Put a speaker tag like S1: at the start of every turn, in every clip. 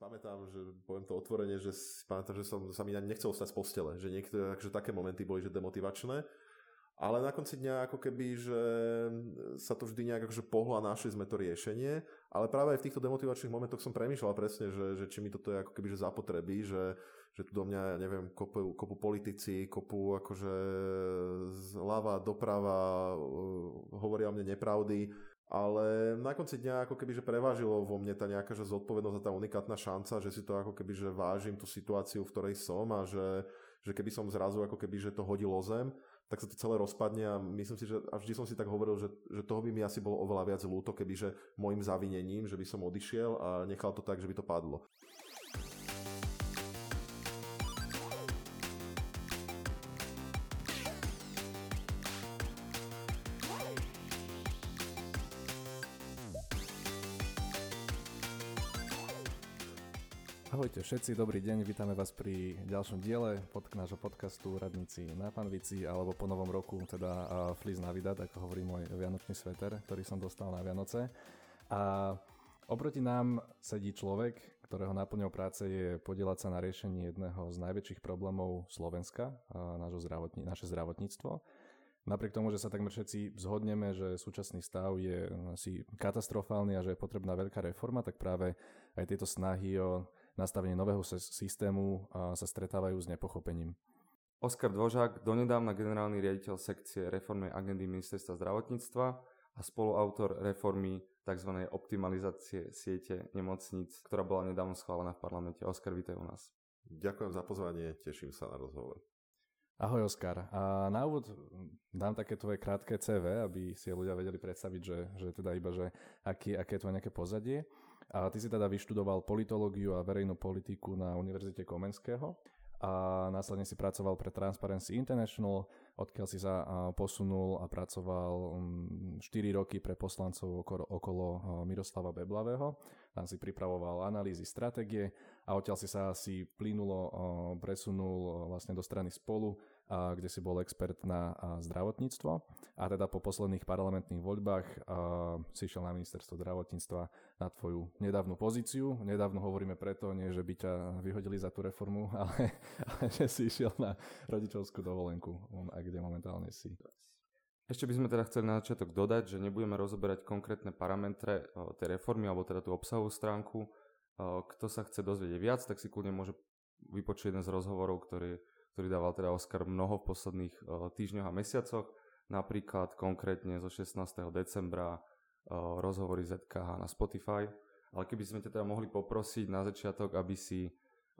S1: pamätám, že poviem to otvorene, že si pamätám, že som sa mi nechcel stať z postele, že niektoré že také momenty boli že demotivačné. Ale na konci dňa ako keby, že sa to vždy nejak akože pohlo našli sme to riešenie, ale práve aj v týchto demotivačných momentoch som premýšľal presne, že, že či mi toto je ako keby, že zapotrebí, že, že tu do mňa, ja neviem, kopu, kopu politici, kopu akože zľava, doprava, hovoria o mne nepravdy, ale na konci dňa ako keby, že prevážilo vo mne tá nejaká že zodpovednosť a tá unikátna šanca, že si to ako keby, že vážim tú situáciu, v ktorej som a že, že keby som zrazu ako keby, že to hodil o zem, tak sa to celé rozpadne a myslím si, že a vždy som si tak hovoril, že, že toho by mi asi bolo oveľa viac ľúto, kebyže môjim zavinením, že by som odišiel a nechal to tak, že by to padlo.
S2: Ahojte všetci, dobrý deň, vítame vás pri ďalšom diele pod nášho podcastu Radníci na Panvici alebo po novom roku, teda uh, Fliz Navidad, ako hovorí môj vianočný sveter, ktorý som dostal na Vianoce. A oproti nám sedí človek, ktorého náplňou práce je podielať sa na riešení jedného z najväčších problémov Slovenska, uh, zdravotní, naše zdravotníctvo. Napriek tomu, že sa takmer všetci zhodneme, že súčasný stav je asi katastrofálny a že je potrebná veľká reforma, tak práve aj tieto snahy o nastavenie nového systému sa stretávajú s nepochopením.
S3: Oskar Dvožák, donedávna generálny riaditeľ sekcie reformnej agendy ministerstva zdravotníctva a spoluautor reformy tzv. optimalizácie siete nemocníc, ktorá bola nedávno schválená v parlamente. Oskar, vítaj u nás.
S1: Ďakujem za pozvanie, teším sa na rozhovor.
S2: Ahoj Oskar. A na úvod dám také tvoje krátke CV, aby si ľudia vedeli predstaviť, že, že teda iba, že aký, aké je tvoje nejaké pozadie. A ty si teda vyštudoval politológiu a verejnú politiku na Univerzite Komenského a následne si pracoval pre Transparency International, odkiaľ si sa posunul a pracoval 4 mm, roky pre poslancov okolo, Miroslava Beblavého. Tam si pripravoval analýzy, stratégie a odtiaľ si sa asi plynulo presunul vlastne do strany spolu kde si bol expert na zdravotníctvo a teda po posledných parlamentných voľbách si išiel na ministerstvo zdravotníctva na tvoju nedávnu pozíciu. Nedávno hovoríme preto, nie že by ťa vyhodili za tú reformu, ale, ale že si išiel na rodičovskú dovolenku, a kde momentálne si.
S3: Ešte by sme teda chceli na začiatok dodať, že nebudeme rozoberať konkrétne parametre tej reformy alebo teda tú obsahovú stránku. Kto sa chce dozvedieť viac, tak si kľudne môže vypočuť jeden z rozhovorov, ktorý ktorý dával teda Oscar mnoho v posledných uh, týždňoch a mesiacoch. Napríklad konkrétne zo 16. decembra uh, rozhovory ZKH na Spotify. Ale keby sme ťa teda mohli poprosiť na začiatok, aby si,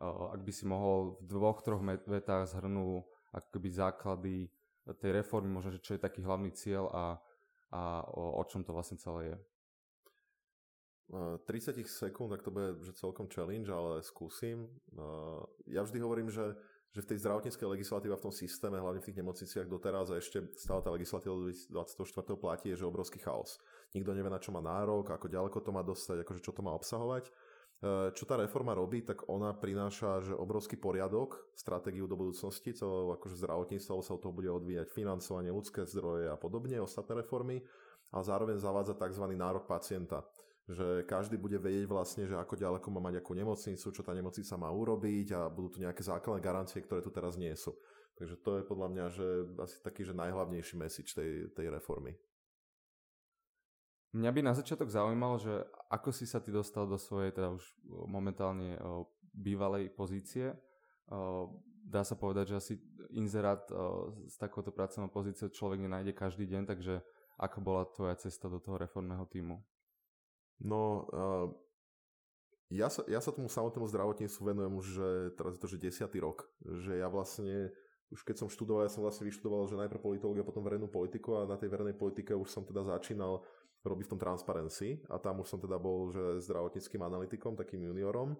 S3: uh, ak by si mohol v dvoch, troch vetách zhrnul ako keby základy tej reformy, možno, že čo je taký hlavný cieľ a, a o, o čom to vlastne celé je.
S1: 30 sekúnd, ak to bude že celkom challenge, ale skúsim. Ja vždy hovorím, že že v tej zdravotníckej legislatíve v tom systéme, hlavne v tých nemocniciach doteraz a ešte stále tá legislatíva 24. platí, je, že obrovský chaos. Nikto nevie, na čo má nárok, ako ďaleko to má dostať, akože čo to má obsahovať. E, čo tá reforma robí, tak ona prináša že obrovský poriadok, stratégiu do budúcnosti, celého akože zdravotníctva, sa od toho bude odvíjať financovanie, ľudské zdroje a podobne, ostatné reformy, a zároveň zavádza tzv. nárok pacienta že každý bude vedieť vlastne, že ako ďaleko má mať akú nemocnicu, čo tá nemocnica má urobiť a budú tu nejaké základné garancie, ktoré tu teraz nie sú. Takže to je podľa mňa že asi taký že najhlavnejší message tej, tej reformy.
S3: Mňa by na začiatok zaujímalo, že ako si sa ty dostal do svojej teda už momentálne bývalej pozície. Dá sa povedať, že asi inzerát s takouto pracovnou pozíciou človek nenájde každý deň, takže ako bola tvoja cesta do toho reformného týmu?
S1: No, uh, ja, sa, ja sa tomu samotnému zdravotníctvu venujem už, že teraz je to, že desiatý rok. Že ja vlastne, už keď som študoval, ja som vlastne vyštudoval, že najprv politológia, potom verejnú politiku a na tej verejnej politike už som teda začínal robiť v tom transparency a tam už som teda bol, že zdravotníckým analytikom, takým juniorom.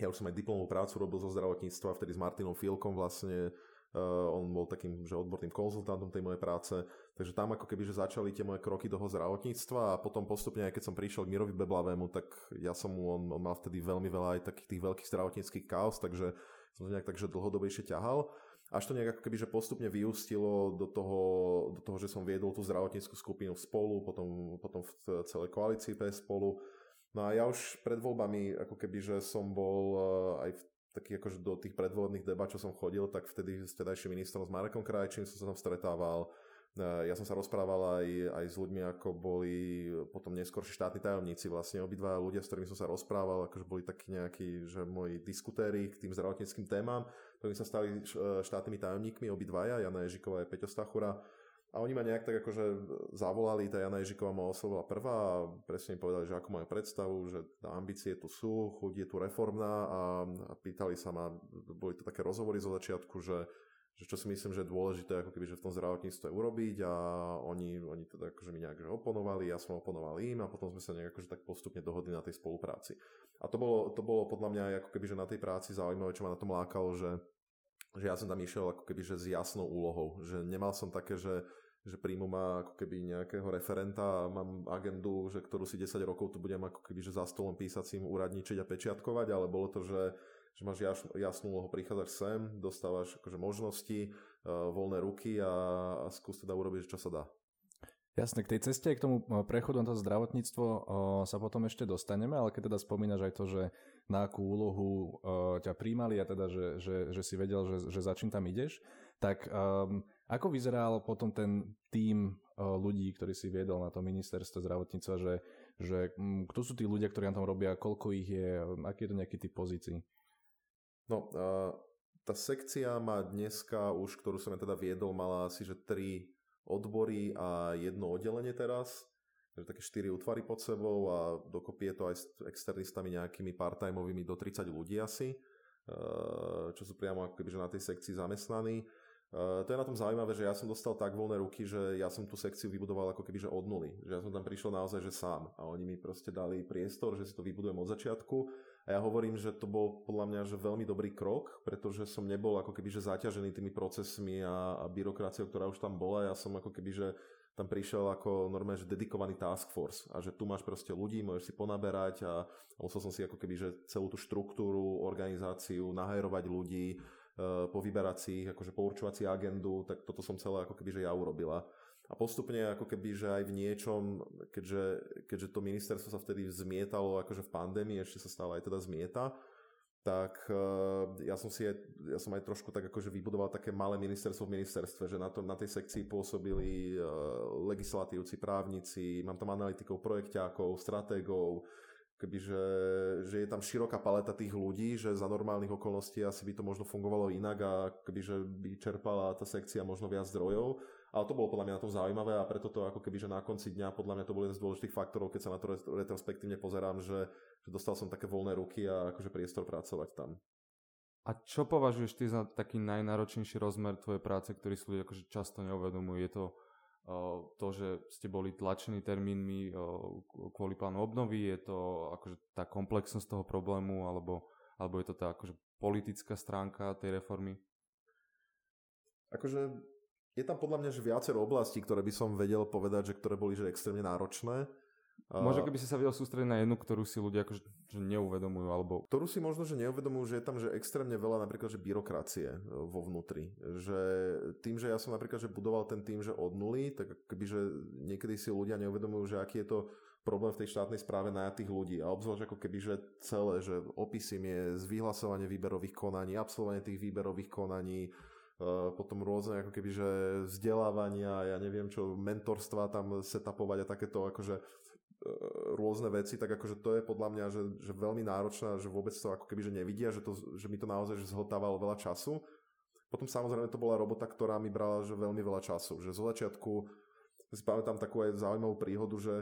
S1: Ja už som aj diplomovú prácu robil zo zdravotníctva, vtedy s Martinom Filkom vlastne on bol takým že odborným konzultantom tej mojej práce, takže tam ako keby že začali tie moje kroky toho zdravotníctva a potom postupne, aj keď som prišiel k Mirovi Beblavému, tak ja som mu, on, on mal vtedy veľmi veľa aj takých tých veľkých zdravotníckých kaos, takže som to nejak takže dlhodobejšie ťahal. Až to nejak ako keby že postupne vyústilo do toho, do toho, že som viedol tú zdravotníckú skupinu spolu, potom, potom v celej koalícii PS spolu No a ja už pred voľbami, ako keby, že som bol aj v takých akože do tých predvolebných debat, čo som chodil, tak vtedy s tedajším ministrom s Marekom Krajčím som sa tam stretával. Ja som sa rozprával aj, aj s ľuďmi, ako boli potom neskôr štátni tajomníci, vlastne obidva ľudia, s ktorými som sa rozprával, akože boli takí nejakí, že moji diskutéri k tým zdravotníckým témam, ktorí sa stali štátnymi tajomníkmi, obidvaja, Jana Ježiková a Peťo Stachura a oni ma nejak tak akože zavolali, tá Jana Ježiková ma oslovila prvá a presne mi povedali, že ako majú predstavu, že ambície tu sú, chuť je tu reformná a, a pýtali sa ma, boli to také rozhovory zo začiatku, že, že čo si myslím, že je dôležité ako keby, že v tom zdravotníctve urobiť a oni, oni teda akože mi nejak oponovali, ja som oponoval im a potom sme sa nejak akože tak postupne dohodli na tej spolupráci. A to bolo, to bolo podľa mňa ako keby, že na tej práci zaujímavé, čo ma na tom lákalo, že že ja som tam išiel ako keby, že s jasnou úlohou, že nemal som také, že že príjmu má ako keby nejakého referenta a mám agendu, že ktorú si 10 rokov tu budem ako keby že za stolom písacím úradničiť a pečiatkovať, ale bolo to, že, že máš jasnú úlohu, prichádzaš sem, dostávaš akože možnosti, uh, voľné ruky a, a skús teda urobiť, čo sa dá.
S2: Jasne, k tej ceste, k tomu e, prechodu na to zdravotníctvo o, e, sa potom ešte dostaneme, ale keď teda spomínaš aj to, že na akú úlohu ťa príjmali a teda, že, že, že si vedel, že, že za čím tam ideš, tak um, ako vyzeral potom ten tím eh, ľudí, ktorý si viedol na to ministerstvo zdravotníctva, že, že mm, kto sú tí ľudia, ktorí na tom robia, koľko ich je, aký je to nejaký typ pozícií?
S1: No, uh, tá sekcia má dneska už, ktorú som ja teda viedol, mala asi, že tri odbory a jedno oddelenie teraz, takže také štyri útvary pod sebou a dokopy je to aj s externistami nejakými part-timeovými do 30 ľudí asi, uh, čo sú priamo ako keby, že na tej sekcii zamestnaní. Uh, to je na tom zaujímavé, že ja som dostal tak voľné ruky, že ja som tú sekciu vybudoval ako keby že od nuly. Že ja som tam prišiel naozaj že sám a oni mi proste dali priestor, že si to vybudujem od začiatku. A ja hovorím, že to bol podľa mňa že veľmi dobrý krok, pretože som nebol ako keby že zaťažený tými procesmi a, a byrokraciou, ktorá už tam bola. Ja som ako keby že tam prišiel ako normálne, že dedikovaný task force a že tu máš proste ľudí, môžeš si ponaberať a musel som si ako keby, že celú tú štruktúru, organizáciu, nahajrovať ľudí, Eh, povyberať si ich, akože pourčovať si agendu, tak toto som celé ako keby, že ja urobila. A postupne ako keby, že aj v niečom, keďže, keďže to ministerstvo sa vtedy zmietalo akože v pandémii, ešte sa stále aj teda zmieta, tak uh, ja som si aj, ja som aj trošku tak akože vybudoval také malé ministerstvo v ministerstve, že na, to, na tej sekcii pôsobili uh, legislatívci, právnici, mám tam analytikov, projekťákov, stratégov, kebyže že je tam široká paleta tých ľudí, že za normálnych okolností asi by to možno fungovalo inak a kebyže by čerpala tá sekcia možno viac zdrojov. Ale to bolo podľa mňa na tom zaujímavé a preto to ako keby, že na konci dňa podľa mňa to bol jeden z dôležitých faktorov, keď sa na to retrospektívne pozerám, že, že dostal som také voľné ruky a akože priestor pracovať tam.
S3: A čo považuješ ty za taký najnáročnejší rozmer tvojej práce, ktorý si ľudia akože často neuvedomujú? Je to to, že ste boli tlačení termínmi kvôli plánu obnovy, je to akože tá komplexnosť toho problému, alebo, alebo je to tá akože politická stránka tej reformy?
S1: Akože je tam podľa mňa že viacero oblastí, ktoré by som vedel povedať, že ktoré boli že extrémne náročné.
S3: Možno keby si sa vedel sústrediť na jednu, ktorú si ľudia akože že neuvedomujú, alebo...
S1: Ktorú si možno, že neuvedomujú, že je tam že extrémne veľa napríklad, že byrokracie e, vo vnútri. Že tým, že ja som napríklad, že budoval ten tým, že od nuly, tak keby, že niekedy si ľudia neuvedomujú, že aký je to problém v tej štátnej správe najatých ľudí. A obzvlášť ako keby, že celé, že opisím je z vyhlasovanie výberových konaní, absolvovanie tých výberových konaní, Uh, potom rôzne ako keby, že vzdelávania, ja neviem čo, mentorstva tam setapovať a takéto akože E, rôzne veci, tak akože to je podľa mňa, že, že veľmi náročné, že vôbec to ako keby že nevidia, že, to, že mi to naozaj že zhltávalo veľa času. Potom samozrejme to bola robota, ktorá mi brala že veľmi veľa času. Že zo začiatku si pamätám takú aj zaujímavú príhodu, že,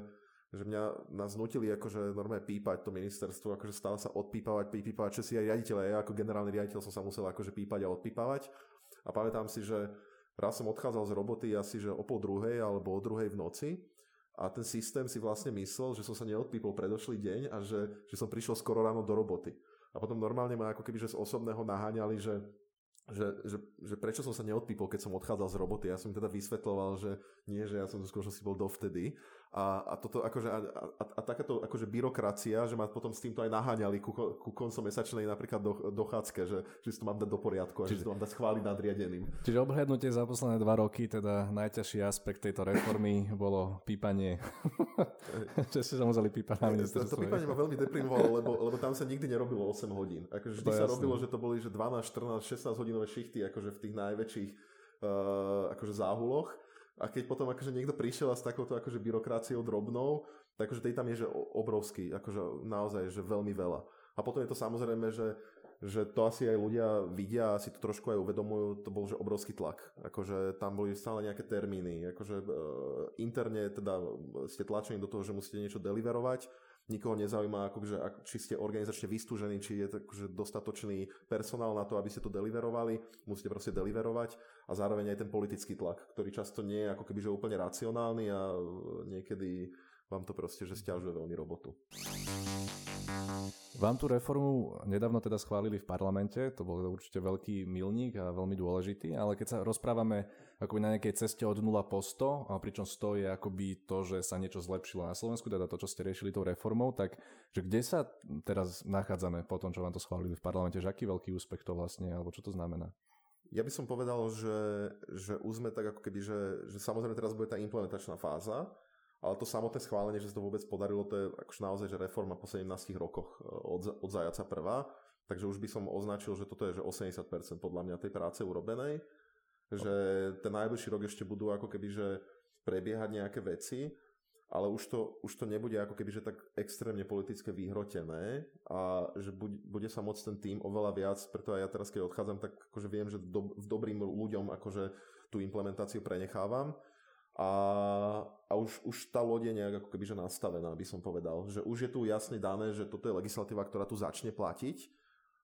S1: že mňa nás nutili akože normálne pípať to ministerstvo, akože stále sa odpípavať, pípavať, čo si aj riaditeľ, ja ako generálny riaditeľ som sa musel akože pípať a odpípavať. A pamätám si, že raz som odchádzal z roboty asi že o pol druhej alebo o druhej v noci a ten systém si vlastne myslel, že som sa neodpípol predošlý deň a že, že som prišiel skoro ráno do roboty. A potom normálne ma ako keby že z osobného naháňali, že, že, že, že prečo som sa neodpípol, keď som odchádzal z roboty. Ja som teda vysvetloval, že nie, že ja som tu si bol dovtedy. A, a, toto akože, a, a, a takáto akože byrokracia, že ma potom s týmto aj naháňali ku, ku koncu mesačnej napríklad do, dochádzke, že, že si to mám dať do poriadku a čiže, že si to mám dať schváliť nadriadeným.
S2: Čiže obhľadnutie za posledné dva roky, teda najťažší aspekt tejto reformy bolo pípanie. že ste sa museli pípať na
S1: ministerstve. To, to pípanie ma veľmi deprimovalo, lebo, lebo tam sa nikdy nerobilo 8 hodín. Akože vždy sa jasné. robilo, že to boli že 12, 14, 16 hodinové šichty akože v tých najväčších uh, akože záhuloch a keď potom akože niekto prišiel a s takouto akože byrokraciou drobnou, tak akože tej tam je že obrovský, akože naozaj, že veľmi veľa. A potom je to samozrejme, že, že to asi aj ľudia vidia si to trošku aj uvedomujú, to bol že obrovský tlak. Akože tam boli stále nejaké termíny, akože e, interne teda ste tlačení do toho, že musíte niečo deliverovať, nikoho nezaujíma, akože, či ste organizačne vystúžení, či je akože dostatočný personál na to, aby ste to deliverovali, musíte proste deliverovať a zároveň aj ten politický tlak, ktorý často nie je ako keby že úplne racionálny a niekedy vám to proste, že stiažuje veľmi robotu.
S2: Vám tú reformu nedávno teda schválili v parlamente, to bol určite veľký milník a veľmi dôležitý, ale keď sa rozprávame akoby na nejakej ceste od 0 po 100, a pričom 100 je akoby to, že sa niečo zlepšilo na Slovensku, teda to, čo ste riešili tou reformou, tak že kde sa teraz nachádzame po tom, čo vám to schválili v parlamente, že aký veľký úspech to vlastne, alebo čo to znamená?
S1: Ja by som povedal, že, že už sme tak ako keby, že, že samozrejme teraz bude tá implementačná fáza, ale to samotné schválenie, že sa to vôbec podarilo, to je akože naozaj že reforma po 17 rokoch e, od, od Zajaca prvá, takže už by som označil, že toto je že 80% podľa mňa tej práce urobenej, že ten najbližší rok ešte budú ako keby, že prebiehať nejaké veci, ale už to, už to nebude ako keby, že tak extrémne politické vyhrotené a že bude sa môcť ten tým oveľa viac, preto aj ja teraz, keď odchádzam, tak akože viem, že do, v dobrým ľuďom akože tú implementáciu prenechávam a, a už, už tá loď je nejak ako keby nastavená, by som povedal. Že už je tu jasne dané, že toto je legislatíva, ktorá tu začne platiť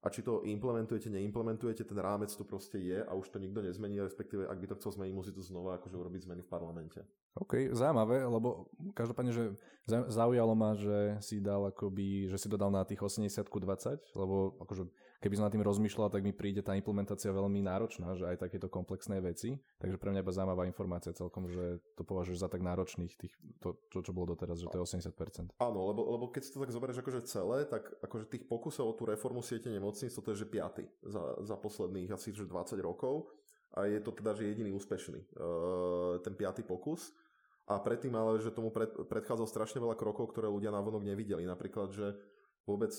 S1: a či to implementujete, neimplementujete, ten rámec tu proste je a už to nikto nezmení, respektíve ak by to chcel zmeniť, musí to znova akože urobiť zmeny v parlamente.
S2: OK, zaujímavé, lebo každopádne, že zaujalo ma, že si dal akoby, že si dodal na tých 80 20, lebo akože keby som nad tým rozmýšľal, tak mi príde tá implementácia veľmi náročná, že aj takéto komplexné veci. Takže pre mňa iba zaujímavá informácia celkom, že to považuješ za tak náročných, tých, to, to, čo bolo doteraz, že to je 80%.
S1: Áno, lebo, lebo keď si to tak zoberieš akože celé, tak akože tých pokusov o tú reformu siete nemocníc, to je že piaty za, za posledných asi že 20 rokov a je to teda, že jediný úspešný uh, ten piatý pokus. A predtým ale, že tomu pred, predchádzal strašne veľa krokov, ktoré ľudia na vonok nevideli. Napríklad, že vôbec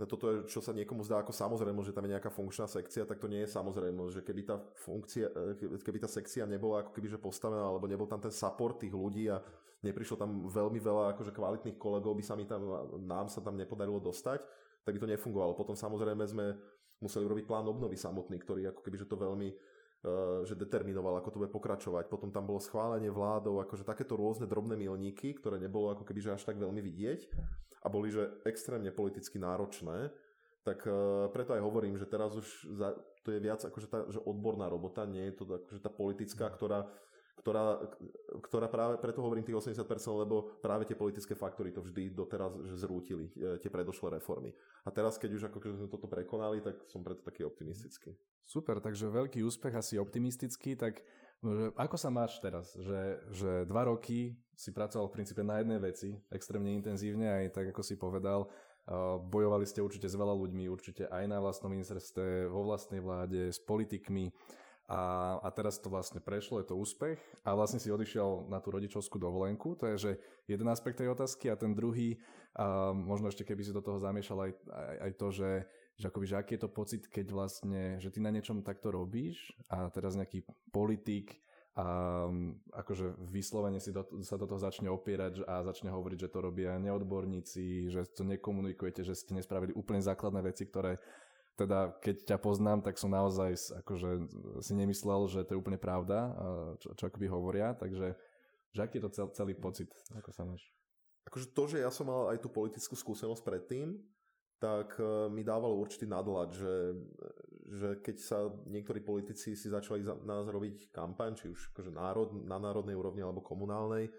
S1: No toto je, čo sa niekomu zdá ako samozrejme, že tam je nejaká funkčná sekcia, tak to nie je samozrejme, že keby tá funkcia, e, keby tá sekcia nebola ako keby že postavená, alebo nebol tam ten support tých ľudí a neprišlo tam veľmi veľa akože kvalitných kolegov, by sa mi tam, nám sa tam nepodarilo dostať, tak by to nefungovalo. Potom samozrejme sme museli robiť plán obnovy samotný, ktorý ako keby že to veľmi že determinoval, ako to bude pokračovať. Potom tam bolo schválenie vládov, akože takéto rôzne drobné milníky, ktoré nebolo ako keby že až tak veľmi vidieť a boli že extrémne politicky náročné, tak uh, preto aj hovorím, že teraz už za, to je viac akože tá že odborná robota, nie je to akože tá politická, mm. ktorá, ktorá, ktorá práve, preto hovorím tých 80%, lebo práve tie politické faktory to vždy doteraz že zrútili, e, tie predošlé reformy. A teraz, keď už ako sme toto prekonali, tak som preto taký optimistický.
S2: Super, takže veľký úspech, asi optimistický, tak ako sa máš teraz? Že, že dva roky si pracoval v princípe na jednej veci, extrémne intenzívne, aj tak ako si povedal, bojovali ste určite s veľa ľuďmi, určite aj na vlastnom ministerstve, vo vlastnej vláde, s politikmi a, a teraz to vlastne prešlo, je to úspech. A vlastne si odišiel na tú rodičovskú dovolenku, to je že jeden aspekt tej otázky a ten druhý, a možno ešte keby si do toho zamiešal aj, aj, aj to, že že akoby, že aký je to pocit, keď vlastne, že ty na niečom takto robíš a teraz nejaký politik a akože vyslovene si do, sa do toho začne opierať a začne hovoriť, že to robia neodborníci, že to nekomunikujete, že ste nespravili úplne základné veci, ktoré teda keď ťa poznám, tak som naozaj akože si nemyslel, že to je úplne pravda, čo, čo akoby hovoria, takže že aký je to cel, celý pocit, ako sa máš?
S1: Akože to, že ja som mal aj tú politickú skúsenosť predtým, tak e, mi dávalo určitý nadhľad, že, že keď sa niektorí politici si začali za nás robiť kampaň, či už akože národ, na národnej úrovni alebo komunálnej,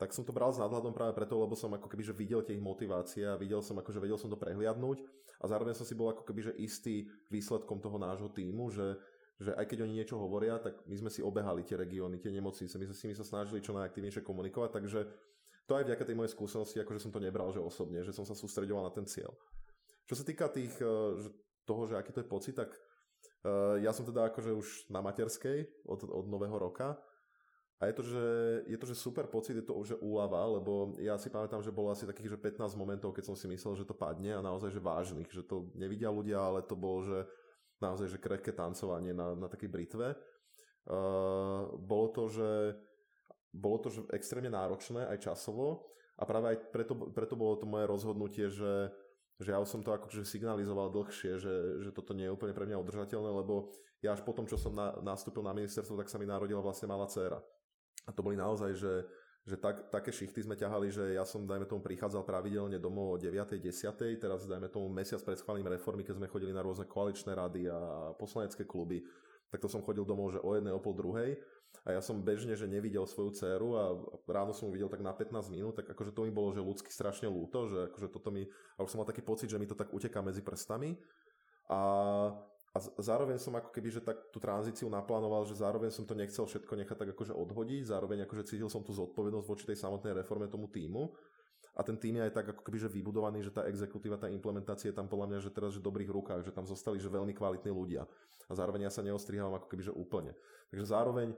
S1: tak som to bral s nadhľadom práve preto, lebo som ako keby že videl tie ich motivácie a videl som, akože vedel som to prehliadnúť a zároveň som si bol ako keby že istý výsledkom toho nášho týmu, že, že aj keď oni niečo hovoria, tak my sme si obehali tie regióny, tie nemocnice, my sme si my sa snažili čo najaktívnejšie komunikovať, takže to aj vďaka tej mojej skúsenosti, akože som to nebral, že osobne, že som sa sústredoval na ten cieľ. Čo sa týka tých, e, toho, že aký to je pocit, tak uh, ja som teda akože už na materskej od, od nového roka a je to, že, je to, že super pocit, je to už úlava, lebo ja si pamätám, že bolo asi takých, že 15 momentov, keď som si myslel, že to padne a naozaj, že vážnych, že to nevidia ľudia, ale to bolo, že naozaj, že krehké tancovanie na, na takej britve. Uh, bolo to, že bolo to že extrémne náročné aj časovo a práve aj preto, preto bolo to moje rozhodnutie, že že ja som to akože signalizoval dlhšie, že, že toto nie je úplne pre mňa udržateľné, lebo ja až potom, čo som na, nastúpil na ministerstvo, tak sa mi narodila vlastne malá dcéra. A to boli naozaj, že, že tak, také šichty sme ťahali, že ja som, dajme tomu, prichádzal pravidelne domov o 9. 10. Teraz, dajme tomu, mesiac pred schválením reformy, keď sme chodili na rôzne koaličné rady a poslanecké kluby, tak to som chodil domov, že o jednej, o pol druhej a ja som bežne, že nevidel svoju dceru a ráno som ju videl tak na 15 minút, tak akože to mi bolo, že ľudsky strašne lúto, že akože toto mi, a už som mal taký pocit, že mi to tak uteká medzi prstami a, a zároveň som ako keby, že tak tú tranzíciu naplánoval, že zároveň som to nechcel všetko nechať tak akože odhodiť, zároveň akože cítil som tú zodpovednosť voči tej samotnej reforme tomu týmu a ten tým je aj tak ako keby, že vybudovaný, že tá exekutíva, tá implementácia je tam podľa mňa, že teraz že v dobrých rukách, že tam zostali že veľmi kvalitní ľudia a zároveň ja sa neostrihávam ako keby, že úplne. Takže zároveň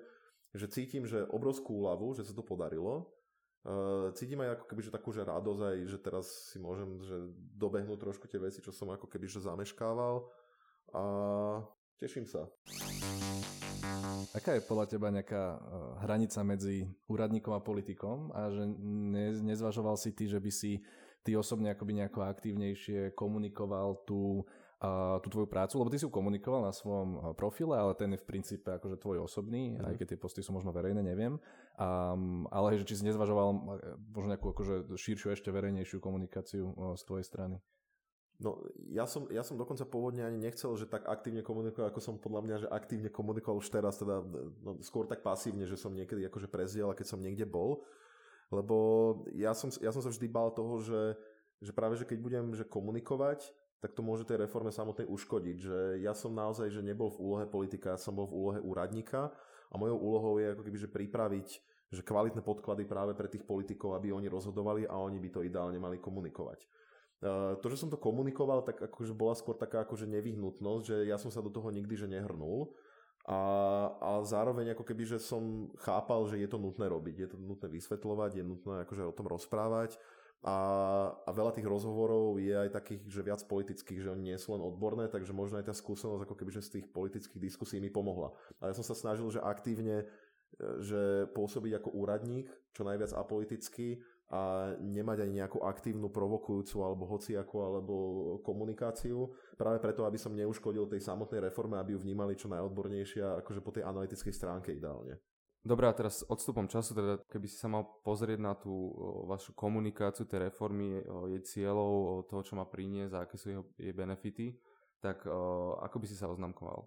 S1: že cítim, že obrovskú úľavu, že sa to podarilo. Uh, cítim aj ako keby, že takú, že radosť aj, že teraz si môžem že dobehnúť trošku tie veci, čo som ako keby, že zameškával a teším sa.
S2: Aká je podľa teba nejaká uh, hranica medzi úradníkom a politikom a že ne, nezvažoval si ty, že by si ty osobne akoby nejako aktívnejšie komunikoval tú tú tvoju prácu, lebo ty si ju komunikoval na svojom profile, ale ten je v princípe akože tvoj osobný, mm. aj keď tie posty sú možno verejné, neviem. Um, ale že či si nezvažoval možno nejakú akože širšiu, ešte verejnejšiu komunikáciu z tvojej strany.
S1: No, ja som, ja som dokonca pôvodne ani nechcel, že tak aktívne komunikovať, ako som podľa mňa, že aktívne komunikoval už teraz, teda no, skôr tak pasívne, že som niekedy akože prezdiel, keď som niekde bol. Lebo ja som, ja som sa vždy bál toho, že, že práve, že keď budem že komunikovať, tak to môže tej reforme samotnej uškodiť. Že ja som naozaj, že nebol v úlohe politika, ja som bol v úlohe úradníka a mojou úlohou je ako keby, že pripraviť že kvalitné podklady práve pre tých politikov, aby oni rozhodovali a oni by to ideálne mali komunikovať. Uh, to, že som to komunikoval, tak akože bola skôr taká akože nevyhnutnosť, že ja som sa do toho nikdy že nehrnul a, a zároveň ako keby, že som chápal, že je to nutné robiť, je to nutné vysvetľovať, je nutné akože o tom rozprávať a, a veľa tých rozhovorov je aj takých, že viac politických, že oni nie sú len odborné, takže možno aj tá skúsenosť ako keby, že z tých politických diskusí mi pomohla. Ale ja som sa snažil, že aktívne e, že pôsobiť ako úradník, čo najviac apoliticky a nemať ani nejakú aktívnu, provokujúcu alebo hociako alebo komunikáciu, práve preto, aby som neuškodil tej samotnej reforme, aby ju vnímali čo najodbornejšia, akože po tej analytickej stránke ideálne.
S3: Dobre, a teraz odstupom času, teda keby si sa mal pozrieť na tú o, vašu komunikáciu tej reformy, o, jej cieľov, o toho, čo má priniesť a aké sú jeho, jej benefity, tak o, ako by si sa oznamkoval?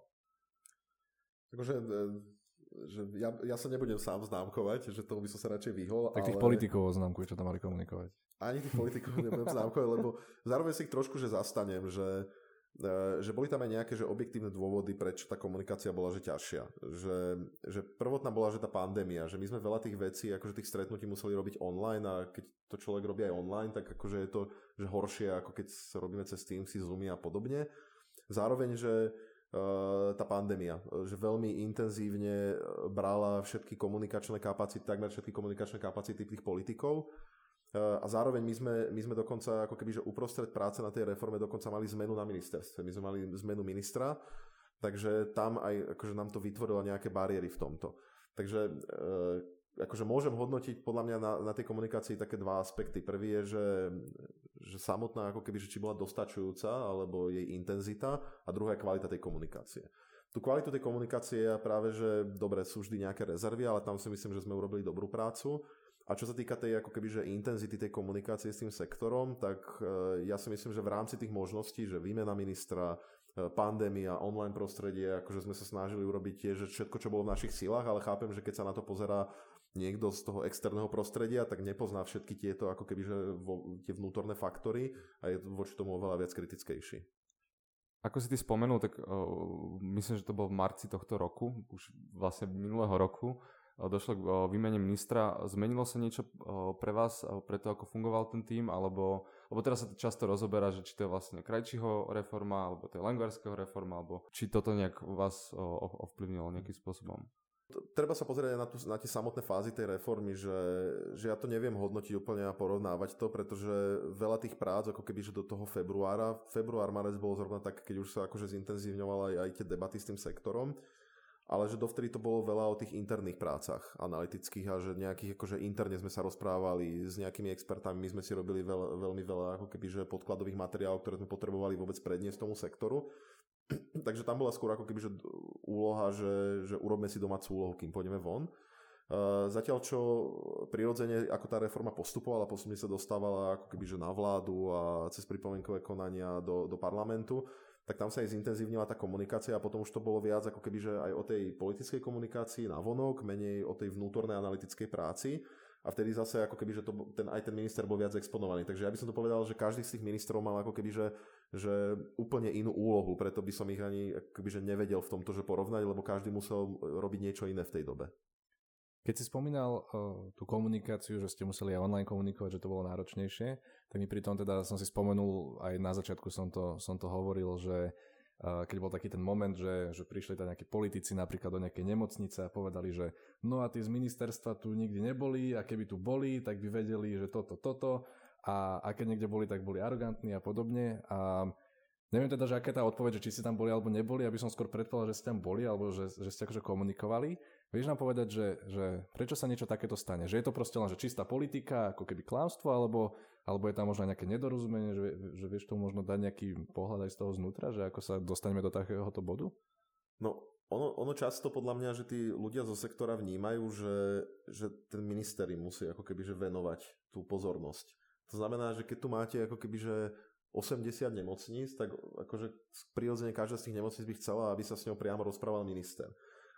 S1: Takže e, že ja, ja sa nebudem sám známkovať, že tomu by som sa radšej vyhol.
S2: Tak tých ale... politikov oznamkuj, čo tam mali komunikovať.
S1: Ani tých politikov nebudem známkovať, lebo zároveň si ich trošku že zastanem, že E, že boli tam aj nejaké že objektívne dôvody, prečo tá komunikácia bola že ťažšia. Že, že prvotná bola, že tá pandémia, že my sme veľa tých vecí, akože tých stretnutí museli robiť online a keď to človek robí aj online, tak akože je to že horšie, ako keď robíme cez Teamsy, Zoomy a podobne. Zároveň, že tá pandémia, že veľmi intenzívne brala všetky komunikačné kapacity, takmer všetky komunikačné kapacity tých politikov Eh, a zároveň my sme, my sme dokonca ako keby, že uprostred práce na tej reforme dokonca mali zmenu na ministerstve. My sme mali zmenu ministra, takže tam aj akože nám to vytvorilo nejaké bariéry v tomto. Takže akože môžem hodnotiť podľa mňa na, na tej komunikácii také dva aspekty. Prvý je, že, že samotná ako keby, že či bola dostačujúca, alebo jej intenzita a druhá je kvalita tej komunikácie. Tu kvalitu tej komunikácie je práve, že dobre, sú vždy nejaké rezervy, ale tam si myslím, že sme urobili dobrú prácu. A čo sa týka tej ako keby, že intenzity tej komunikácie s tým sektorom, tak e, ja si myslím, že v rámci tých možností, že výmena ministra, e, pandémia, online prostredie, akože sme sa snažili urobiť tiež všetko, čo bolo v našich silách, ale chápem, že keď sa na to pozerá niekto z toho externého prostredia, tak nepozná všetky tieto ako keby, že vo, tie vnútorné faktory a je voči tomu oveľa viac kritickejší.
S3: Ako si ty spomenul, tak uh, myslím, že to bol v marci tohto roku, už vlastne minulého roku, došlo k výmene ministra. Zmenilo sa niečo pre vás, pre to, ako fungoval ten tým, alebo, lebo teraz sa to často rozoberá, že či to je vlastne krajčího reforma, alebo to je langvarského reforma, alebo či toto nejak vás ovplyvnilo nejakým spôsobom?
S1: Treba sa pozrieť aj na, tú, na tie samotné fázy tej reformy, že, že ja to neviem hodnotiť úplne a porovnávať to, pretože veľa tých prác, ako keby že do toho februára, február, marec bolo zrovna tak, keď už sa akože zintenzívňovala aj, aj tie debaty s tým sektorom, ale že dovtedy to bolo veľa o tých interných prácach analytických a že nejakých akože interne sme sa rozprávali s nejakými expertami, my sme si robili veľ, veľmi veľa ako keby že podkladových materiálov, ktoré sme potrebovali vôbec predniesť tomu sektoru Takže tam bola skôr ako keby že úloha, že, že urobme si domácu úlohu, kým pôjdeme von. Zatiaľ čo prirodzene, ako tá reforma postupovala, postupne sa dostávala ako keby že na vládu a cez pripomienkové konania do, do parlamentu, tak tam sa aj zintenzívnila tá komunikácia a potom už to bolo viac ako keby že aj o tej politickej komunikácii na vonok, menej o tej vnútornej analytickej práci a vtedy zase ako keby, že to, ten, aj ten minister bol viac exponovaný. Takže ja by som to povedal, že každý z tých ministrov mal ako keby, že, že úplne inú úlohu, preto by som ich ani že nevedel v tomto, že porovnať, lebo každý musel robiť niečo iné v tej dobe.
S2: Keď si spomínal uh, tú komunikáciu, že ste museli aj online komunikovať, že to bolo náročnejšie, tak mi pri tom teda som si spomenul, aj na začiatku som to, som to hovoril, že keď bol taký ten moment, že, že prišli tam nejakí politici napríklad do nejakej nemocnice a povedali, že no a tí z ministerstva tu nikdy neboli a keby tu boli, tak by vedeli, že toto, toto a, a niekde boli, tak boli arogantní a podobne a neviem teda, že aká tá odpoveď, že či ste tam boli alebo neboli, aby som skôr predpovedal, že ste tam boli alebo že, že ste akože komunikovali. Vieš nám povedať, že, že prečo sa niečo takéto stane? Že je to proste len že čistá politika, ako keby klamstvo, alebo alebo je tam možno nejaké nedorozumenie, že, že vieš to možno dať nejaký pohľad aj z toho znútra, že ako sa dostaneme do takéhoto bodu?
S1: No, ono, ono často podľa mňa, že tí ľudia zo sektora vnímajú, že, že ten minister im musí ako keby že venovať tú pozornosť. To znamená, že keď tu máte ako keby že 80 nemocníc, tak akože prirodzene každá z tých nemocníc by chcela, aby sa s ňou priamo rozprával minister.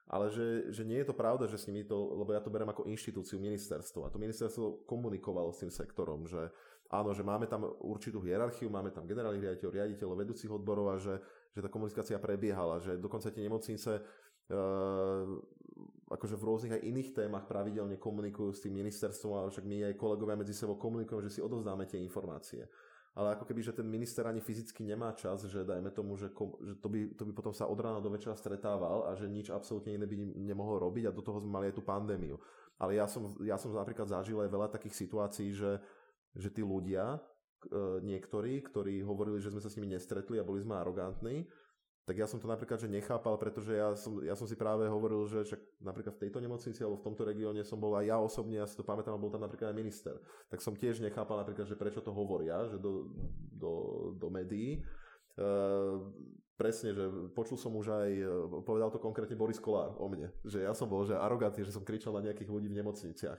S1: Ale že, že nie je to pravda, že s nimi to, lebo ja to berem ako inštitúciu ministerstvo. A to ministerstvo komunikovalo s tým sektorom, že áno, že máme tam určitú hierarchiu, máme tam generálnych riaditeľov, riaditeľov, vedúcich odborov a že, že tá komunikácia prebiehala, že dokonca tie nemocnice Uh, akože v rôznych aj iných témach pravidelne komunikujú s tým ministerstvom, ale však my aj kolegovia medzi sebou komunikujeme, že si odovzdáme tie informácie ale ako keby, že ten minister ani fyzicky nemá čas, že dajme tomu, že, kom, že to, by, to by potom sa od rána do večera stretával a že nič absolútne iné by nemohol robiť a do toho sme mali aj tú pandémiu. Ale ja som, ja som napríklad zažil aj veľa takých situácií, že, že tí ľudia, e, niektorí, ktorí hovorili, že sme sa s nimi nestretli a boli sme arogantní, tak ja som to napríklad že nechápal, pretože ja som, ja som si práve hovoril, že však napríklad v tejto nemocnici alebo v tomto regióne som bol aj ja osobne, ja si to pamätám, bol tam napríklad aj minister. Tak som tiež nechápal napríklad, že prečo to hovoria, že do, do, do médií. Uh, presne, že počul som už aj, povedal to konkrétne Boris Kolár o mne, že ja som bol že arogantný, že som kričal na nejakých ľudí v nemocniciach.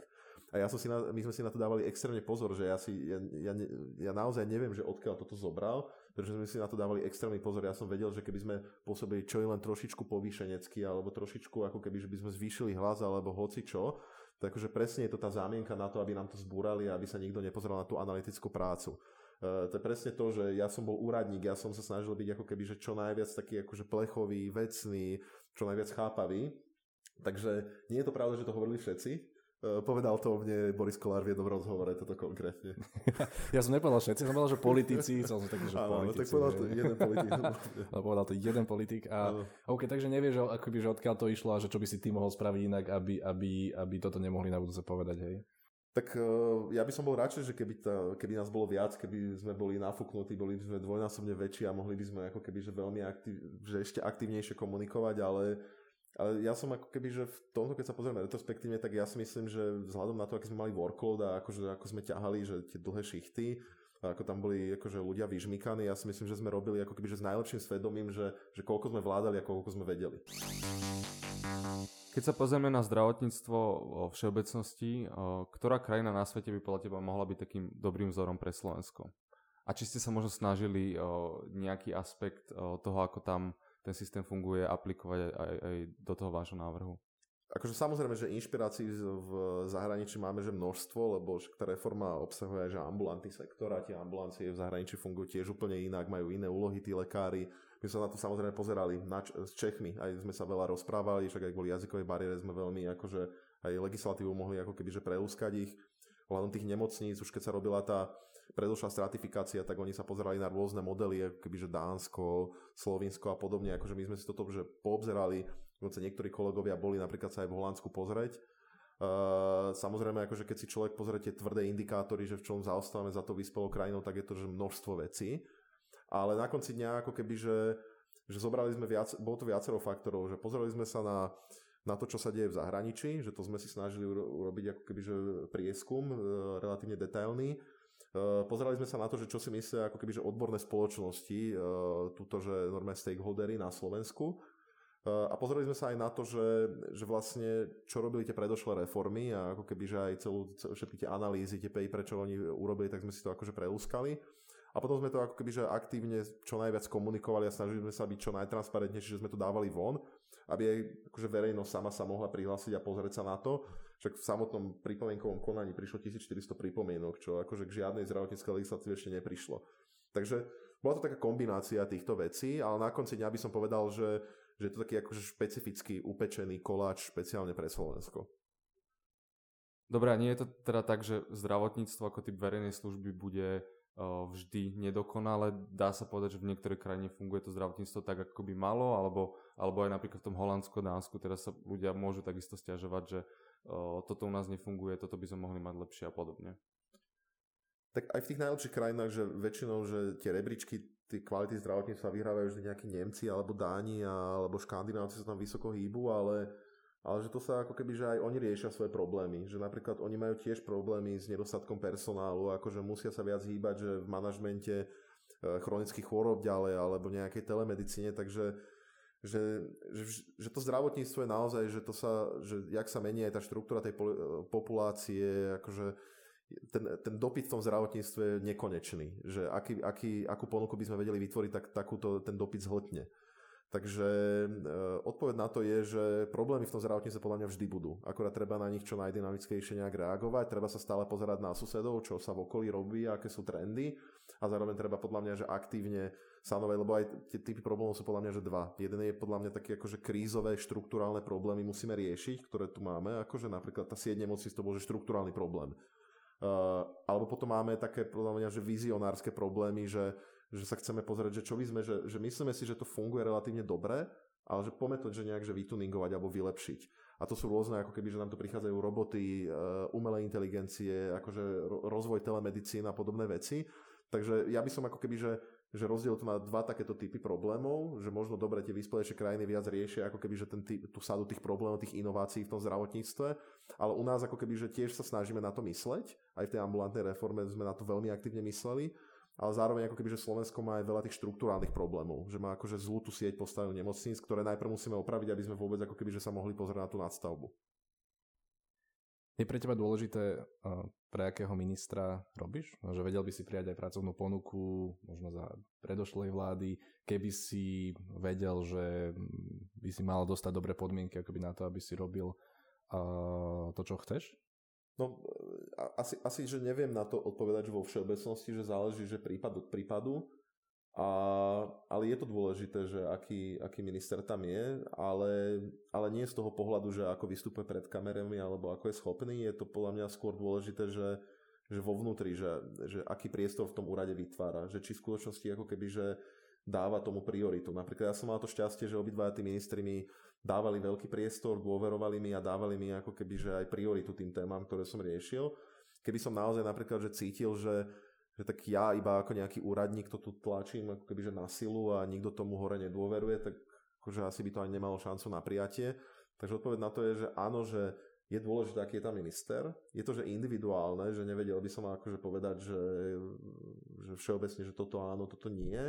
S1: A ja som si na, my sme si na to dávali extrémne pozor, že ja, si, ja, ja, ja naozaj neviem, že odkiaľ toto zobral, pretože sme si na to dávali extrémny pozor. Ja som vedel, že keby sme pôsobili čo je len trošičku povýšenecky, alebo trošičku ako keby, že by sme zvýšili hlas, alebo hoci čo, takže presne je to tá zámienka na to, aby nám to zbúrali a aby sa nikto nepozeral na tú analytickú prácu. Uh, to je presne to, že ja som bol úradník, ja som sa snažil byť ako keby, že čo najviac taký akože plechový, vecný, čo najviac chápavý. Takže nie je to pravda, že to hovorili všetci, povedal to o mne Boris Kolár v jednom rozhovore, toto konkrétne.
S2: ja som nepovedal všetci, som povedal, že politici, som taký, že
S1: Áno,
S2: politici.
S1: tak povedal to jeden politik.
S2: no, povedal to jeden politik a OK, takže nevieš, akoby, že odkiaľ to išlo a že čo by si ty mohol spraviť inak, aby, aby, aby toto nemohli na budúce povedať, hej?
S1: Tak uh, ja by som bol radšej, že keby, tá, keby nás bolo viac, keby sme boli nafúknutí, boli by sme dvojnásobne väčší a mohli by sme ako keby že veľmi aktiv, že ešte aktívnejšie komunikovať, ale ale ja som ako keby, že v tomto, keď sa pozrieme retrospektívne, tak ja si myslím, že vzhľadom na to, aký sme mali workload a akože, ako sme ťahali, že tie dlhé šichty, ako tam boli akože ľudia vyžmykaní, ja si myslím, že sme robili ako keby, že s najlepším svedomím, že, že koľko sme vládali a koľko sme vedeli.
S3: Keď sa pozrieme na zdravotníctvo vo všeobecnosti, ktorá krajina na svete by podľa teba mohla byť takým dobrým vzorom pre Slovensko? A či ste sa možno snažili nejaký aspekt toho, ako tam ten systém funguje, aplikovať aj, aj do toho vášho návrhu?
S1: Akože samozrejme, že inšpirácií v zahraničí máme že množstvo, lebo tá reforma obsahuje aj že ambulantný sektor a tie ambulancie v zahraničí fungujú tiež úplne inak, majú iné úlohy tí lekári. My sme na to samozrejme pozerali na, s Čechmi, aj sme sa veľa rozprávali, však aj kvôli jazykovej bariére sme veľmi akože aj legislatívu mohli ako keby že preúskať ich. Hľadom tých nemocníc, už keď sa robila tá predošla stratifikácia, tak oni sa pozerali na rôzne modely, ako keby že Dánsko, Slovinsko a podobne, akože my sme si toto že poobzerali, dokonca niektorí kolegovia boli napríklad sa aj v Holandsku pozrieť. Uh, samozrejme, akože keď si človek pozrie tvrdé indikátory, že v čom zaostávame za to vyspelou krajinou, tak je to že množstvo vecí. Ale na konci dňa ako keby, že, že zobrali sme viac, bolo to viacero faktorov, že pozreli sme sa na na to, čo sa deje v zahraničí, že to sme si snažili urobiť ako keby že prieskum e, relatívne detailný. E, pozerali sme sa na to, že čo si myslia ako keby že odborné spoločnosti, e, túto, že normálne stakeholdery na Slovensku. A pozreli sme sa aj na to, že, že vlastne čo robili tie predošlé reformy a ako keby, že aj celú, všetky tie analýzy, tie paper, čo oni urobili, tak sme si to akože preúskali. A potom sme to ako keby, že aktívne čo najviac komunikovali a snažili sme sa byť čo najtransparentnejšie, že sme to dávali von aby aj akože verejnosť sama sa mohla prihlásiť a pozrieť sa na to. Však v samotnom pripomienkovom konaní prišlo 1400 pripomienok, čo akože k žiadnej zdravotníckej legislatíve ešte neprišlo. Takže bola to taká kombinácia týchto vecí, ale na konci dňa by som povedal, že, že je to taký akože špecifický upečený koláč špeciálne pre Slovensko.
S3: Dobre, a nie je to teda tak, že zdravotníctvo ako typ verejnej služby bude vždy nedokonale. Dá sa povedať, že v niektorej krajine funguje to zdravotníctvo tak, ako by malo, alebo, alebo aj napríklad v tom Holandsku, Dánsku, teraz sa ľudia môžu takisto stiažovať, že toto u nás nefunguje, toto by sme mohli mať lepšie a podobne.
S1: Tak aj v tých najlepších krajinách, že väčšinou, že tie rebríčky, tie kvality zdravotníctva vyhrávajú vždy nejakí Nemci alebo Dáni alebo Škandinávci sa tam vysoko hýbu, ale ale že to sa ako keby, že aj oni riešia svoje problémy. Že napríklad oni majú tiež problémy s nedostatkom personálu, akože musia sa viac hýbať, že v manažmente e, chronických chorób ďalej alebo nejakej telemedicíne, takže že, že, že to zdravotníctvo je naozaj, že to sa, že jak sa mení aj tá štruktúra tej e, populácie, akože ten, ten dopyt v tom zdravotníctve je nekonečný. Že aký, aký, akú ponuku by sme vedeli vytvoriť, tak takúto ten dopyt zhltne. Takže e, odpoveď na to je, že problémy v tom zdravotníctve podľa mňa vždy budú. Akorát treba na nich čo najdynamickejšie nejak reagovať, treba sa stále pozerať na susedov, čo sa v okolí robí, aké sú trendy a zároveň treba podľa mňa, že aktívne sanovať, lebo aj tie typy problémov sú podľa mňa, že dva. Jeden je podľa mňa také akože krízové, štruktúrálne problémy musíme riešiť, ktoré tu máme, akože napríklad tá sieť nemocníc to bol že štruktúrálny problém. Uh, alebo potom máme také podľa mňa, že vizionárske problémy, že že sa chceme pozrieť, že čo by sme, že, že myslíme si, že to funguje relatívne dobre, ale že poďme to že nejak že vytuningovať alebo vylepšiť. A to sú rôzne, ako keby, že nám tu prichádzajú roboty, e, umelé inteligencie, akože rozvoj telemedicín a podobné veci. Takže ja by som ako keby, že, že rozdiel to na dva takéto typy problémov, že možno dobre tie vyspelejšie krajiny viac riešia ako keby, že ten typ, tú sadu tých problémov, tých inovácií v tom zdravotníctve, ale u nás ako keby, že tiež sa snažíme na to mysleť, aj v tej ambulantnej reforme sme na to veľmi aktívne mysleli ale zároveň ako keby, že Slovensko má aj veľa tých štruktúrálnych problémov, že má akože zlú tú sieť postavenú nemocníc, ktoré najprv musíme opraviť, aby sme vôbec ako keby, že sa mohli pozrieť na tú nadstavbu.
S2: Je pre teba dôležité, pre akého ministra robíš? No, že vedel by si prijať aj pracovnú ponuku, možno za predošlej vlády, keby si vedel, že by si mal dostať dobré podmienky akoby na to, aby si robil to, čo chceš?
S1: No, asi, asi, že neviem na to odpovedať vo všeobecnosti, že záleží, že prípad od prípadu, a, ale je to dôležité, že aký, aký minister tam je, ale, ale nie z toho pohľadu, že ako vystupuje pred kamerami alebo ako je schopný, je to podľa mňa skôr dôležité, že, že vo vnútri, že, že aký priestor v tom úrade vytvára, že či v skutočnosti ako keby, že dáva tomu prioritu. Napríklad ja som mal to šťastie, že obidva tí ministri mi dávali veľký priestor, dôverovali mi a dávali mi ako keby, že aj prioritu tým témam, ktoré som riešil. Keby som naozaj napríklad, že cítil, že, že tak ja iba ako nejaký úradník to tu tlačím ako keby, že na silu a nikto tomu hore nedôveruje, tak akože asi by to ani nemalo šancu na prijatie. Takže odpoveď na to je, že áno, že je dôležité, aký je tam minister. Je to, že individuálne, že nevedel by som akože povedať, že, že všeobecne, že toto áno, toto nie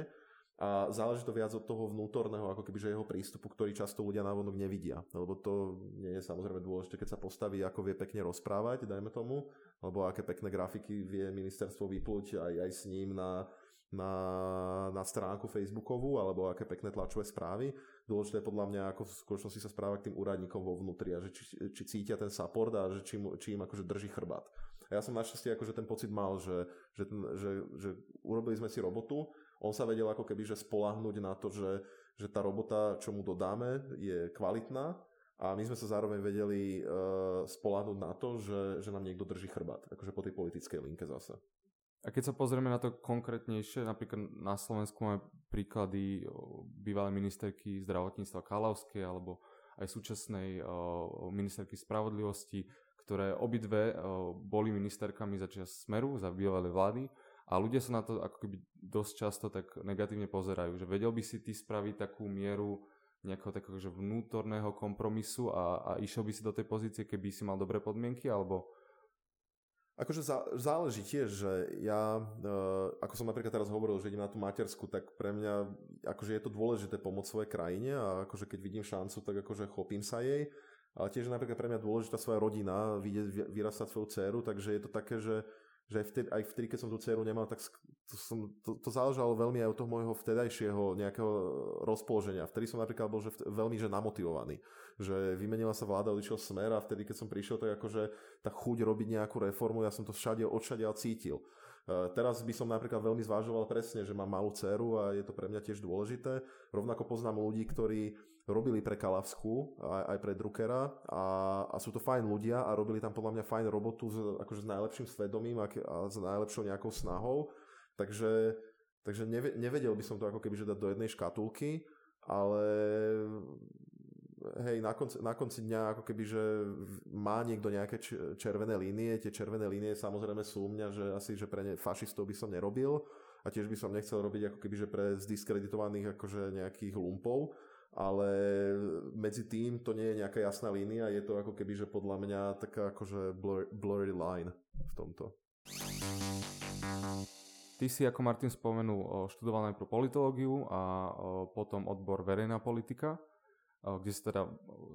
S1: a záleží to viac od toho vnútorného, ako keby že jeho prístupu, ktorý často ľudia návonok nevidia. Lebo to nie je samozrejme dôležité, keď sa postaví, ako vie pekne rozprávať, dajme tomu, alebo aké pekné grafiky vie ministerstvo vyplúť aj, aj s ním na, na, na stránku Facebookovú, alebo aké pekné tlačové správy. Dôležité je podľa mňa, ako v skutočnosti sa správa k tým úradníkom vo vnútri a že či, či cítia ten support a že či, či im akože drží chrbát. A ja som našťastie akože ten pocit mal, že, že, že, že urobili sme si robotu, on sa vedel ako keby že spolahnúť na to, že, že tá robota, čo mu dodáme, je kvalitná a my sme sa zároveň vedeli uh, spolahnuť na to, že, že nám niekto drží chrbát, akože po tej politickej linke zase.
S3: A keď sa pozrieme na to konkrétnejšie, napríklad na Slovensku máme príklady bývalej ministerky zdravotníctva Kalavskej alebo aj súčasnej ministerky spravodlivosti, ktoré obidve boli ministerkami za čas Smeru, za bývalé vlády a ľudia sa na to ako keby dosť často tak negatívne pozerajú, že vedel by si ty spraviť takú mieru nejakého takého že vnútorného kompromisu a, a išiel by si do tej pozície, keby si mal dobré podmienky, alebo...
S1: Akože zá, záleží tiež, že ja, e, ako som napríklad teraz hovoril, že idem na tú matersku, tak pre mňa, akože je to dôležité pomôcť svojej krajine a akože keď vidím šancu, tak akože chopím sa jej. Ale tiež napríklad pre mňa dôležitá svoja rodina, vidieť vyrastať svoju dceru, takže je to také, že že aj vtedy, aj vtedy, keď som tú dceru nemal, tak to, som, to, to záležalo veľmi aj od toho môjho vtedajšieho nejakého rozpoloženia. Vtedy som napríklad bol že vtedy, veľmi že namotivovaný. Že vymenila sa vláda, odišiel smer a vtedy, keď som prišiel, tak akože tá chuť robiť nejakú reformu, ja som to všade odšade cítil. Uh, teraz by som napríklad veľmi zvážoval presne, že mám malú dceru a je to pre mňa tiež dôležité. Rovnako poznám ľudí, ktorí robili pre Kalavsku, aj, aj pre Druckera a, a sú to fajn ľudia a robili tam podľa mňa fajn robotu s, akože s najlepším svedomím a, a s najlepšou nejakou snahou. Takže, takže nevedel by som to ako keby že dať do jednej škatulky, ale hej, na konci, na konci dňa ako keby, že má niekto nejaké červené línie, tie červené línie samozrejme sú u mňa, že asi, že pre ne, fašistov by som nerobil a tiež by som nechcel robiť ako keby, že pre zdiskreditovaných akože nejakých lumpov, ale medzi tým to nie je nejaká jasná línia, je to ako keby, že podľa mňa taká akože blur, blurry line v tomto.
S3: Ty si, ako Martin spomenul, študoval najprv politológiu a potom odbor verejná politika, kde si teda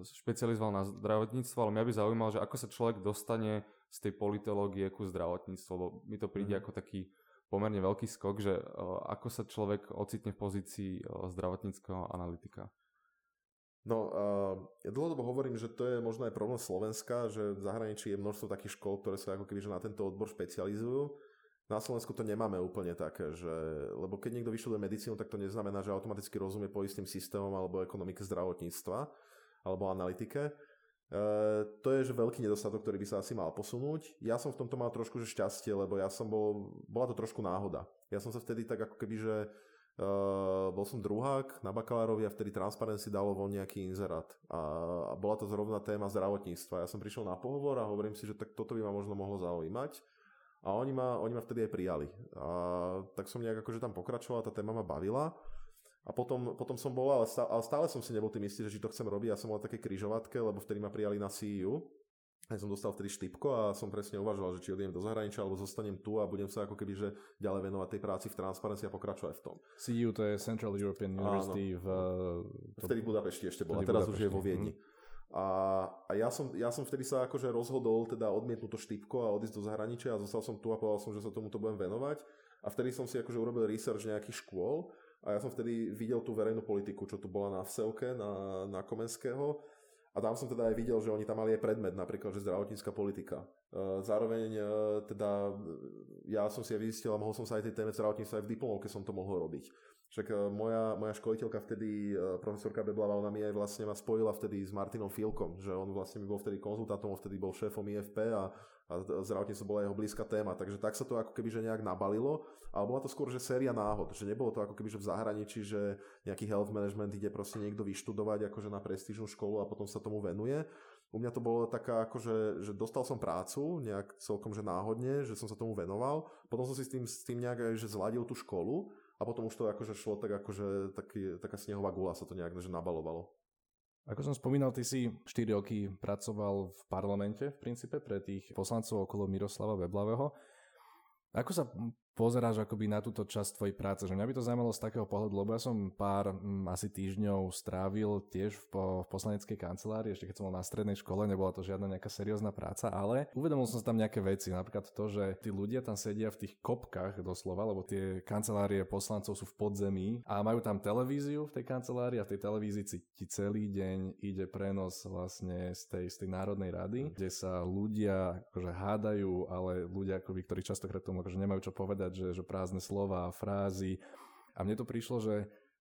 S3: špecializoval na zdravotníctvo, ale mňa by zaujímalo, že ako sa človek dostane z tej politológie ku zdravotníctvu, lebo mi to príde mm. ako taký pomerne veľký skok, že ako sa človek ocitne v pozícii zdravotníckého analytika.
S1: No, ja dlhodobo hovorím, že to je možno aj problém Slovenska, že v zahraničí je množstvo takých škôl, ktoré sa ako keby že na tento odbor špecializujú. Na Slovensku to nemáme úplne také, že, lebo keď niekto vyštuduje medicínu, tak to neznamená, že automaticky rozumie poistným systémom alebo ekonomike zdravotníctva alebo analytike. Uh, to je že veľký nedostatok, ktorý by sa asi mal posunúť. Ja som v tomto mal trošku že šťastie, lebo ja som bol, bola to trošku náhoda. Ja som sa vtedy tak ako keby, že Uh, bol som druhák na bakalárovi a vtedy Transparency dalo von nejaký inzerát. A, a bola to zrovna téma zdravotníctva. Ja som prišiel na pohovor a hovorím si, že tak toto by ma možno mohlo zaujímať. A oni ma, oni ma vtedy aj prijali. A tak som nejak akože tam pokračoval, tá téma ma bavila. A potom, potom som bol, ale stále, ale stále som si nebol tým istý, že či to chcem robiť. Ja som bol také križovatke, lebo vtedy ma prijali na CEU ja som dostal vtedy štipko a som presne uvažoval, že či odiem do zahraničia alebo zostanem tu a budem sa ako keby že ďalej venovať tej práci v Transparency a pokračovať v tom.
S2: CU to je Central European University Áno. v...
S1: Vtedy v Budapešti ešte bola, teraz už je vo Viedni. Mm. A, a ja, som, ja som vtedy sa akože rozhodol teda odmietnúť to štipko a odísť do zahraničia a zostal som tu a povedal som, že sa tomuto budem venovať. A vtedy som si akože urobil research nejakých škôl a ja som vtedy videl tú verejnú politiku, čo tu bola na Vselke, na, na Komenského a tam som teda aj videl, že oni tam mali aj predmet, napríklad, že zdravotnícka politika. E, zároveň e, teda ja som si aj vysistil a mohol som sa aj tej téme zdravotníctva aj v diplomovke som to mohol robiť. Však e, moja, moja školiteľka vtedy, profesorka Beblava, ona mi aj vlastne ma spojila vtedy s Martinom Filkom, že on vlastne mi bol vtedy konzultantom, vtedy bol šéfom IFP a a zdravotníctvo bola jeho blízka téma. Takže tak sa to ako keby že nejak nabalilo, ale bola to skôr, že séria náhod, že nebolo to ako keby že v zahraničí, že nejaký health management ide proste niekto vyštudovať akože na prestížnu školu a potom sa tomu venuje. U mňa to bolo taká, akože, že dostal som prácu nejak celkom že náhodne, že som sa tomu venoval. Potom som si s tým, s tým nejak že zladil tú školu a potom už to akože šlo tak akože taký, taká snehová gula sa to nejak že nabalovalo.
S2: Ako som spomínal, ty si 4 roky pracoval v parlamente v princípe pre tých poslancov okolo Miroslava Weblavého. Ako sa pozeráš akoby na túto časť tvojej práce? Že mňa by to zaujímalo z takého pohľadu, lebo ja som pár m, mm, asi týždňov strávil tiež v, po, v poslaneckej kancelárii, ešte keď som bol na strednej škole, nebola to žiadna nejaká seriózna práca, ale uvedomil som sa tam nejaké veci, napríklad to, že tí ľudia tam sedia v tých kopkách doslova, lebo tie kancelárie poslancov sú v podzemí a majú tam televíziu v tej kancelárii a v tej televízii ti celý deň ide prenos vlastne z tej, z tej Národnej rady, kde sa ľudia akože hádajú, ale ľudia, akoby, ktorí častokrát tomu akože nemajú čo povedať, že, že prázdne slova, frázy. A mne to prišlo, že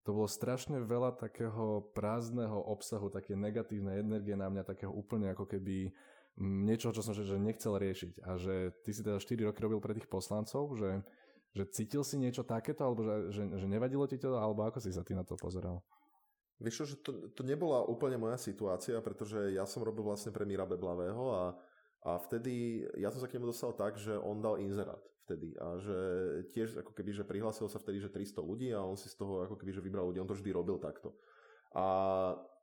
S2: to bolo strašne veľa takého prázdneho obsahu, také negatívnej energie na mňa, takého úplne ako keby niečo, čo som že, že nechcel riešiť. A že ty si teda 4 roky robil pre tých poslancov, že, že cítil si niečo takéto, alebo že, že, že nevadilo ti to, alebo ako si sa ty na to pozeral?
S1: Vieš čo, že to, to nebola úplne moja situácia, pretože ja som robil vlastne pre Mira Beblavého a, a vtedy ja som sa k nemu dostal tak, že on dal inzerát vtedy a že tiež ako keby, že prihlásil sa vtedy, že 300 ľudí a on si z toho ako keby, že vybral ľudí, on to vždy robil takto. A,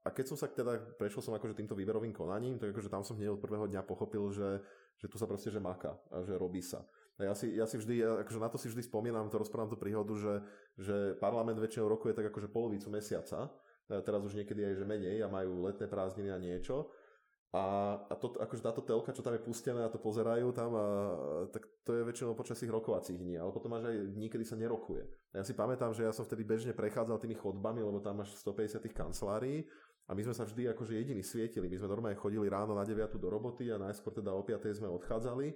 S1: a keď som sa teda, prešiel som akože týmto výberovým konaním, tak akože tam som hneď od prvého dňa pochopil, že, že tu sa proste, že maká a že robí sa. A ja si, ja si vždy, akože na to si vždy spomínam, to rozprávam tú príhodu, že, že parlament väčšinou roku je tak akože polovicu mesiaca, teraz už niekedy aj že menej a majú letné prázdniny a niečo a, a to, akože táto telka, čo tam je pustené a to pozerajú tam, a, tak to je väčšinou počas tých rokovacích dní, ale potom máš aj dní, sa nerokuje. A ja si pamätám, že ja som vtedy bežne prechádzal tými chodbami, lebo tam máš 150 kancelárií a my sme sa vždy akože jediní svietili. My sme normálne chodili ráno na 9 do roboty a najskôr teda o 5 sme odchádzali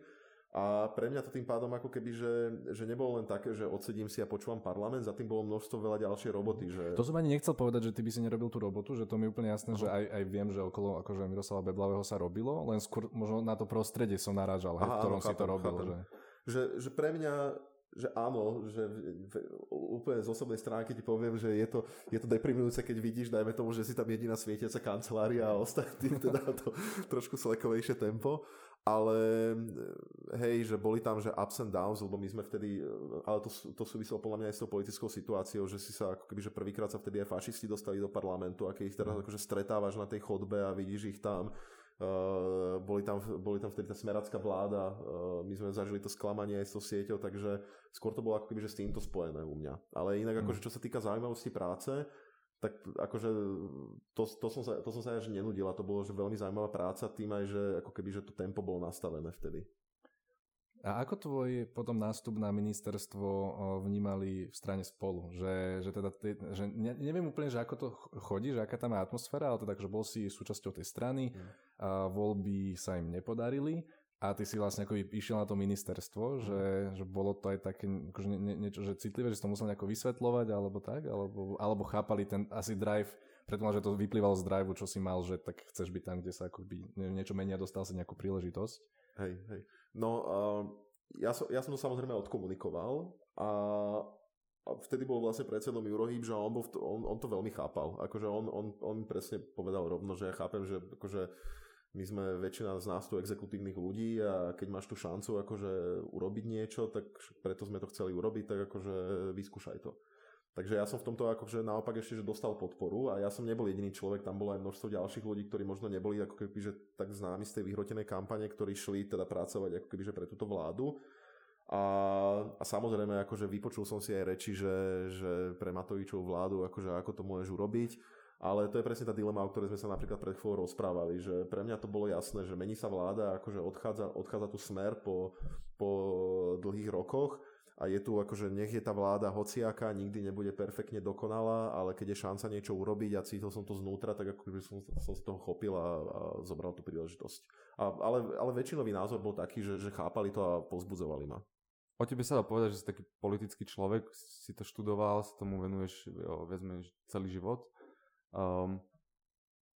S1: a pre mňa to tým pádom ako keby, že, že nebolo len také, že odsedím si a počúvam parlament, za tým bolo množstvo veľa ďalšej roboty. Že...
S2: To som ani nechcel povedať, že ty by si nerobil tú robotu, že to mi je úplne jasné, uh-huh. že aj, aj viem, že okolo akože Miroslava Beblavého sa robilo, len skôr možno na to prostredie som narážal, Aha, v ktorom áno, si chápem, to robil. Že...
S1: Že, že pre mňa že áno, že úplne z osobnej stránky ti poviem, že je to, je to deprimujúce, keď vidíš, dajme tomu, že si tam jediná svietiaca kancelária a ostatní teda to trošku slekovejšie tempo ale hej, že boli tam, že ups and downs, lebo my sme vtedy, ale to, to súviselo podľa mňa aj s tou politickou situáciou, že si sa ako keby, že prvýkrát sa vtedy aj fašisti dostali do parlamentu a keď ich teraz mhm. akože stretávaš na tej chodbe a vidíš ich tam, Uh, boli, tam, boli tam vtedy tá smeracká vláda, uh, my sme zažili to sklamanie aj s tou sieťou, takže skôr to bolo ako keby, že s týmto spojené u mňa. Ale inak, mm. akože čo sa týka zaujímavosti práce, tak akože to, to, som sa, to som sa až nenudil a to bolo že veľmi zaujímavá práca tým aj, že ako keby, že to tempo bolo nastavené vtedy.
S2: A ako tvoj potom nástup na ministerstvo vnímali v strane spolu? Že, že teda, že ne, neviem úplne, že ako to chodí, že aká tam je atmosféra, ale teda, že bol si súčasťou tej strany, mm. a voľby sa im nepodarili a ty si vlastne ako išiel na to ministerstvo, že, že bolo to aj také akože nie, nie, niečo, že citlivé, že si to musel nejako vysvetľovať, alebo tak, alebo, alebo chápali ten asi drive, predtým, že to vyplývalo z drive, čo si mal, že tak chceš byť tam, kde sa akoby niečo menia, dostal si nejakú príležitosť.
S1: Hej, hej. No, uh, ja, som, ja som to samozrejme odkomunikoval a a vtedy bol vlastne predsedom Eurohýb, že on, bol to, on, on to veľmi chápal. Akože on, on, on presne povedal rovno, že ja chápem, že akože my sme väčšina z nás tu exekutívnych ľudí a keď máš tú šancu akože urobiť niečo, tak preto sme to chceli urobiť, tak akože vyskúšaj to. Takže ja som v tomto akože naopak ešte že dostal podporu a ja som nebol jediný človek, tam bolo aj množstvo ďalších ľudí, ktorí možno neboli ako keby, že tak známi z tej vyhrotenej kampane, ktorí šli teda pracovať ako keby, že pre túto vládu. A, a samozrejme, akože vypočul som si aj reči, že, že pre Matovičovú vládu, akože ako to môžeš urobiť ale to je presne tá dilema, o ktorej sme sa napríklad pred chvíľou rozprávali, že pre mňa to bolo jasné, že mení sa vláda, akože odchádza, odchádza tu smer po, po dlhých rokoch a je tu akože nech je tá vláda hociaká, nikdy nebude perfektne dokonalá, ale keď je šanca niečo urobiť a cítil som to znútra, tak akože som, som z toho chopil a, a zobral tú príležitosť. A, ale, ale väčšinový názor bol taký, že, že chápali to a pozbudzovali ma.
S3: O tebe sa dá povedať, že si taký politický človek, si to študoval, sa tomu venuješ jo, viac celý život. Um,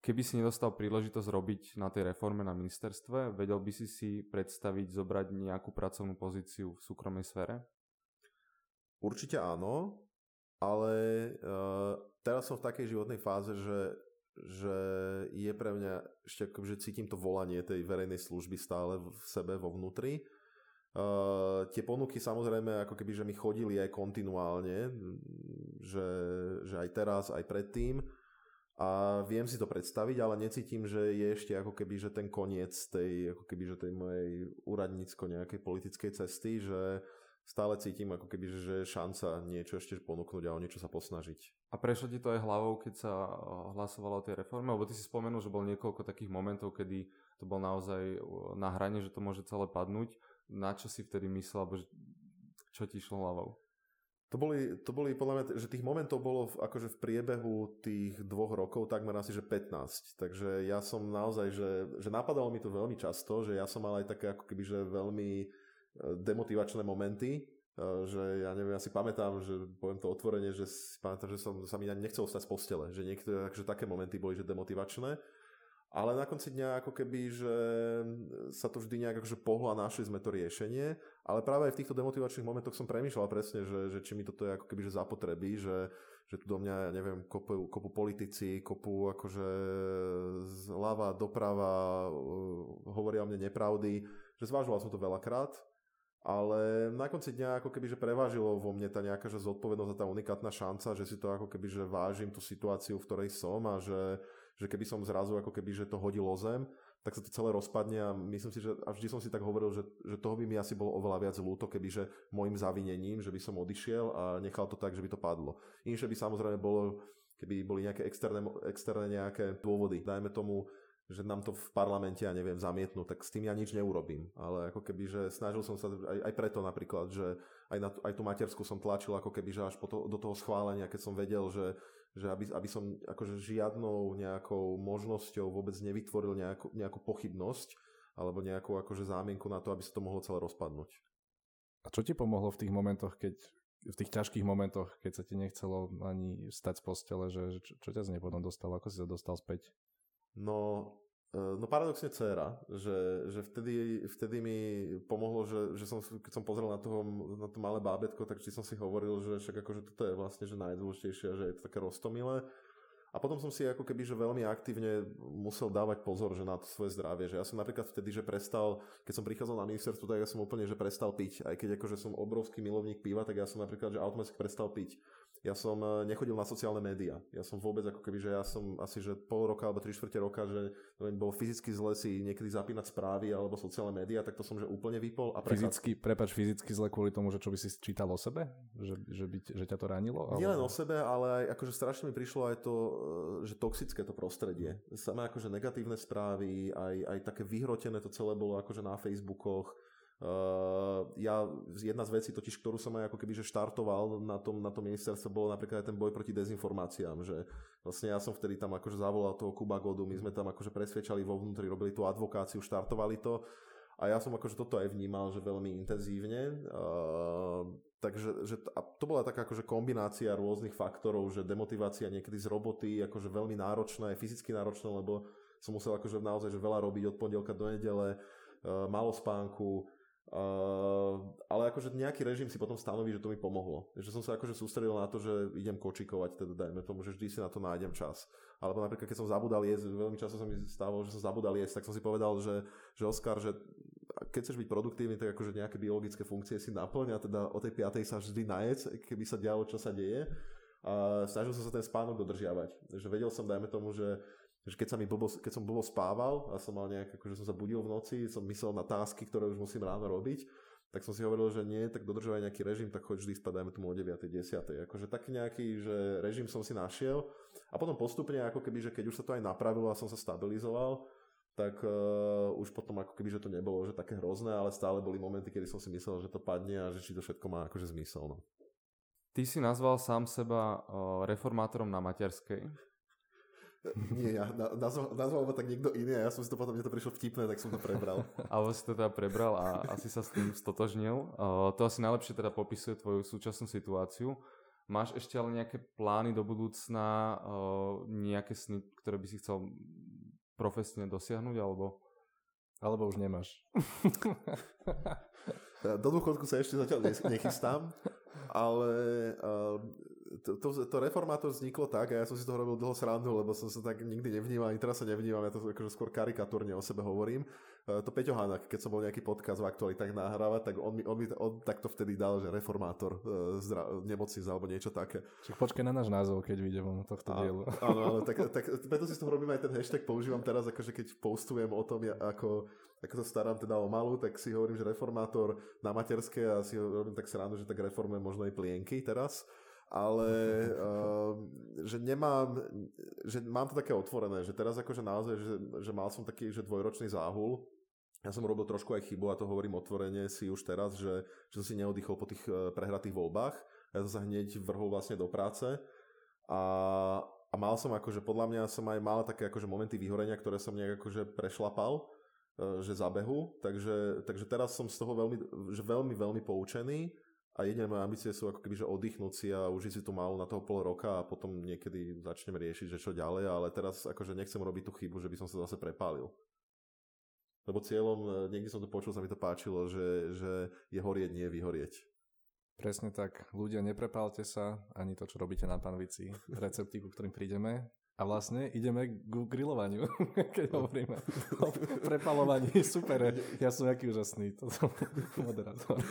S3: keby si nedostal príležitosť robiť na tej reforme na ministerstve, vedel by si si predstaviť zobrať nejakú pracovnú pozíciu v súkromnej sfére?
S1: Určite áno, ale uh, teraz som v takej životnej fáze, že, že je pre mňa ešte že cítim to volanie tej verejnej služby stále v sebe, vo vnútri. Uh, tie ponuky samozrejme ako keby, že mi chodili aj kontinuálne, že, že aj teraz, aj predtým a viem si to predstaviť, ale necítim, že je ešte ako keby, že ten koniec tej, ako keby, že tej mojej úradnícko nejakej politickej cesty, že stále cítim ako keby, že je šanca niečo ešte ponúknuť a o niečo sa posnažiť.
S3: A prešlo ti to aj hlavou, keď sa eh, hlasovalo o tej reforme? Lebo ty si spomenul, že bol niekoľko takých momentov, kedy to bol naozaj eh, na hrane, že to môže celé padnúť. Na čo si vtedy myslel, alebo čo ti išlo hlavou?
S1: To boli, to boli podľa mňa, že tých momentov bolo v, akože v priebehu tých dvoch rokov takmer asi, že 15. Takže ja som naozaj, že, že napadalo mi to veľmi často, že ja som mal aj také ako keby, že veľmi e, demotivačné momenty, že ja neviem, ja si pamätám, že poviem to otvorene, že si pamätám, že som sa mi ani nechcel stať z postele, že niektoré, takže také momenty boli, že demotivačné. Ale na konci dňa ako keby, že sa to vždy nejak akože pohlo a našli sme to riešenie. Ale práve aj v týchto demotivačných momentoch som premýšľal presne, že, že či mi toto je ako keby, že zapotrebí, že, že tu do mňa, ja neviem, kopu, kopu politici, kopu akože zľava, doprava, uh, hovoria o mne nepravdy, že zvážoval som to veľakrát, ale na konci dňa ako keby, že prevážilo vo mne tá nejaká že zodpovednosť a tá unikátna šanca, že si to ako keby, že vážim tú situáciu, v ktorej som a že, že keby som zrazu ako keby, že to hodil o zem, tak sa to celé rozpadne a myslím si, že a vždy som si tak hovoril, že, že toho by mi asi bolo oveľa viac ľúto, keby že môjim zavinením, že by som odišiel a nechal to tak, že by to padlo. Inšie by samozrejme bolo, keby boli nejaké externé, externé nejaké dôvody. Dajme tomu, že nám to v parlamente, ja neviem, zamietnú, tak s tým ja nič neurobím. Ale ako keby, že snažil som sa aj, aj preto napríklad, že aj, na, aj tú matersku som tlačil ako keby, že až po to, do toho schválenia, keď som vedel, že že aby, aby som akože žiadnou nejakou možnosťou vôbec nevytvoril nejakú, nejakú pochybnosť alebo nejakú akože zámienku na to, aby sa to mohlo celé rozpadnúť.
S2: A čo ti pomohlo v tých momentoch, keď v tých ťažkých momentoch, keď sa ti nechcelo ani stať z postele, že, čo, čo ťa z nej potom dostalo, ako si sa dostal späť?
S1: No, No paradoxne dcera, že, že vtedy, vtedy mi pomohlo, že, že som, keď som pozrel na, toho, na to malé bábetko, tak či som si hovoril, že však akože toto je vlastne že najdôležitejšie, že je to také roztomilé. A potom som si ako keby že veľmi aktívne musel dávať pozor že na to svoje zdravie. Že ja som napríklad vtedy, že prestal, keď som prichádzal na ministerstvo, tak ja som úplne že prestal piť. Aj keď akože som obrovský milovník piva, tak ja som napríklad že automaticky prestal piť ja som eh, nechodil na sociálne médiá. Ja som vôbec ako keby, že ja som asi, že pol roka alebo tri štvrte roka, že neviem, bol fyzicky zle si niekedy zapínať správy alebo sociálne médiá, tak to som že úplne vypol. A
S2: fyzicky, prepač, fyzicky zle kvôli tomu, že čo by si čítal o sebe? Že, že, by, že ťa to ranilo?
S1: Ale... Nielen o sebe, ale aj akože strašne mi prišlo aj to, eh, že toxické to prostredie. Samé akože negatívne správy, aj, aj také vyhrotené to celé bolo akože na Facebookoch Uh, ja, jedna z vecí totiž, ktorú som aj ako keby že štartoval na tom, na tom ministerstve, bolo napríklad aj ten boj proti dezinformáciám, že vlastne ja som vtedy tam akože zavolal toho Kuba Godu, my sme tam akože presvedčali vo vnútri, robili tú advokáciu, štartovali to a ja som akože toto aj vnímal, že veľmi intenzívne. Uh, takže že, a to bola taká akože kombinácia rôznych faktorov, že demotivácia niekedy z roboty, akože veľmi náročná, aj fyzicky náročná, lebo som musel akože naozaj že veľa robiť od pondelka do nedele, uh, malo spánku, Uh, ale akože nejaký režim si potom stanoví, že to mi pomohlo. Že som sa akože sústredil na to, že idem kočikovať, teda dajme tomu, že vždy si na to nájdem čas. Alebo napríklad, keď som zabudal jesť, veľmi často sa mi stávalo, že som zabudal jesť, tak som si povedal, že, že Oskar, že keď chceš byť produktívny, tak akože nejaké biologické funkcie si naplň teda o tej piatej sa vždy najec, keby sa dialo, čo sa deje. A snažil som sa ten spánok dodržiavať. Že vedel som, dajme tomu, že že keď, sa mi blbo, keď som blbo spával a som mal nejak, akože som sa budil v noci, som myslel na tásky, ktoré už musím ráno robiť, tak som si hovoril, že nie, tak dodržovaj nejaký režim, tak choď vždy spať, dajme tomu o 9. 10. Akože taký nejaký, že režim som si našiel a potom postupne, ako keby, že keď už sa to aj napravilo a som sa stabilizoval, tak uh, už potom ako keby, že to nebolo že také hrozné, ale stále boli momenty, kedy som si myslel, že to padne a že či to všetko má akože zmysel. No.
S3: Ty si nazval sám seba uh, reformátorom na materskej.
S1: Nie, ja nazval, nazval ma tak niekto iný a ja som si to potom, mne to prišlo vtipné, tak som to prebral.
S3: Ale si to teda prebral a asi sa s tým stotožnil. Uh, to asi najlepšie teda popisuje tvoju súčasnú situáciu. Máš ešte ale nejaké plány do budúcna, uh, nejaké sny, ktoré by si chcel profesne dosiahnuť, alebo...
S2: Alebo už nemáš.
S1: do dôchodku sa ešte zatiaľ nechystám, ale uh, to, to, to reformátor vzniklo tak a ja som si to robil dlho srandu, lebo som sa tak nikdy nevnímal, ani teraz sa nevnímam, ja to akože skôr karikatúrne o sebe hovorím. Uh, to Peťo Hanak, keď som bol nejaký podcast v aktualitách nahrávať, tak on mi, on mi on takto vtedy dal, že reformátor uh, zdra, nemocnic alebo niečo také.
S2: Čiže počkaj na náš názov, keď vyjde von tohto dielu.
S1: Áno, áno, tak, tak preto si z toho robím aj ten hashtag, používam teraz, akože keď postujem o tom, ako, ako sa starám teda o malú, tak si hovorím, že reformátor na materské a si robím tak srandu, že tak reformujem možno aj plienky teraz ale uh, že nemám, že mám to také otvorené, že teraz akože naozaj, že, že mal som taký že dvojročný záhul, ja som robil trošku aj chybu a to hovorím otvorene si už teraz, že, že som si neoddychol po tých eh, prehratých voľbách. Ja som sa hneď vrhol vlastne do práce. A, a mal som akože, podľa mňa som aj mal také akože momenty vyhorenia, ktoré som nejak akože prešlapal, eh, že zabehu, takže, takže teraz som z toho veľmi, že veľmi, veľmi poučený a jediné moje ambície sú ako keby, že oddychnúť si a užiť si tú malu na toho pol roka a potom niekedy začnem riešiť, že čo ďalej, ale teraz akože nechcem robiť tú chybu, že by som sa zase prepálil. Lebo cieľom, e, niekde som to počul, sa mi to páčilo, že, že je horieť, nie vyhorieť.
S2: Presne tak. Ľudia, neprepálte sa, ani to, čo robíte na panvici. Recepty, ku ktorým prídeme, a vlastne ideme k grillovaniu, keď hovoríme o prepalovaní. Super, ja som aký úžasný, to som moderátor.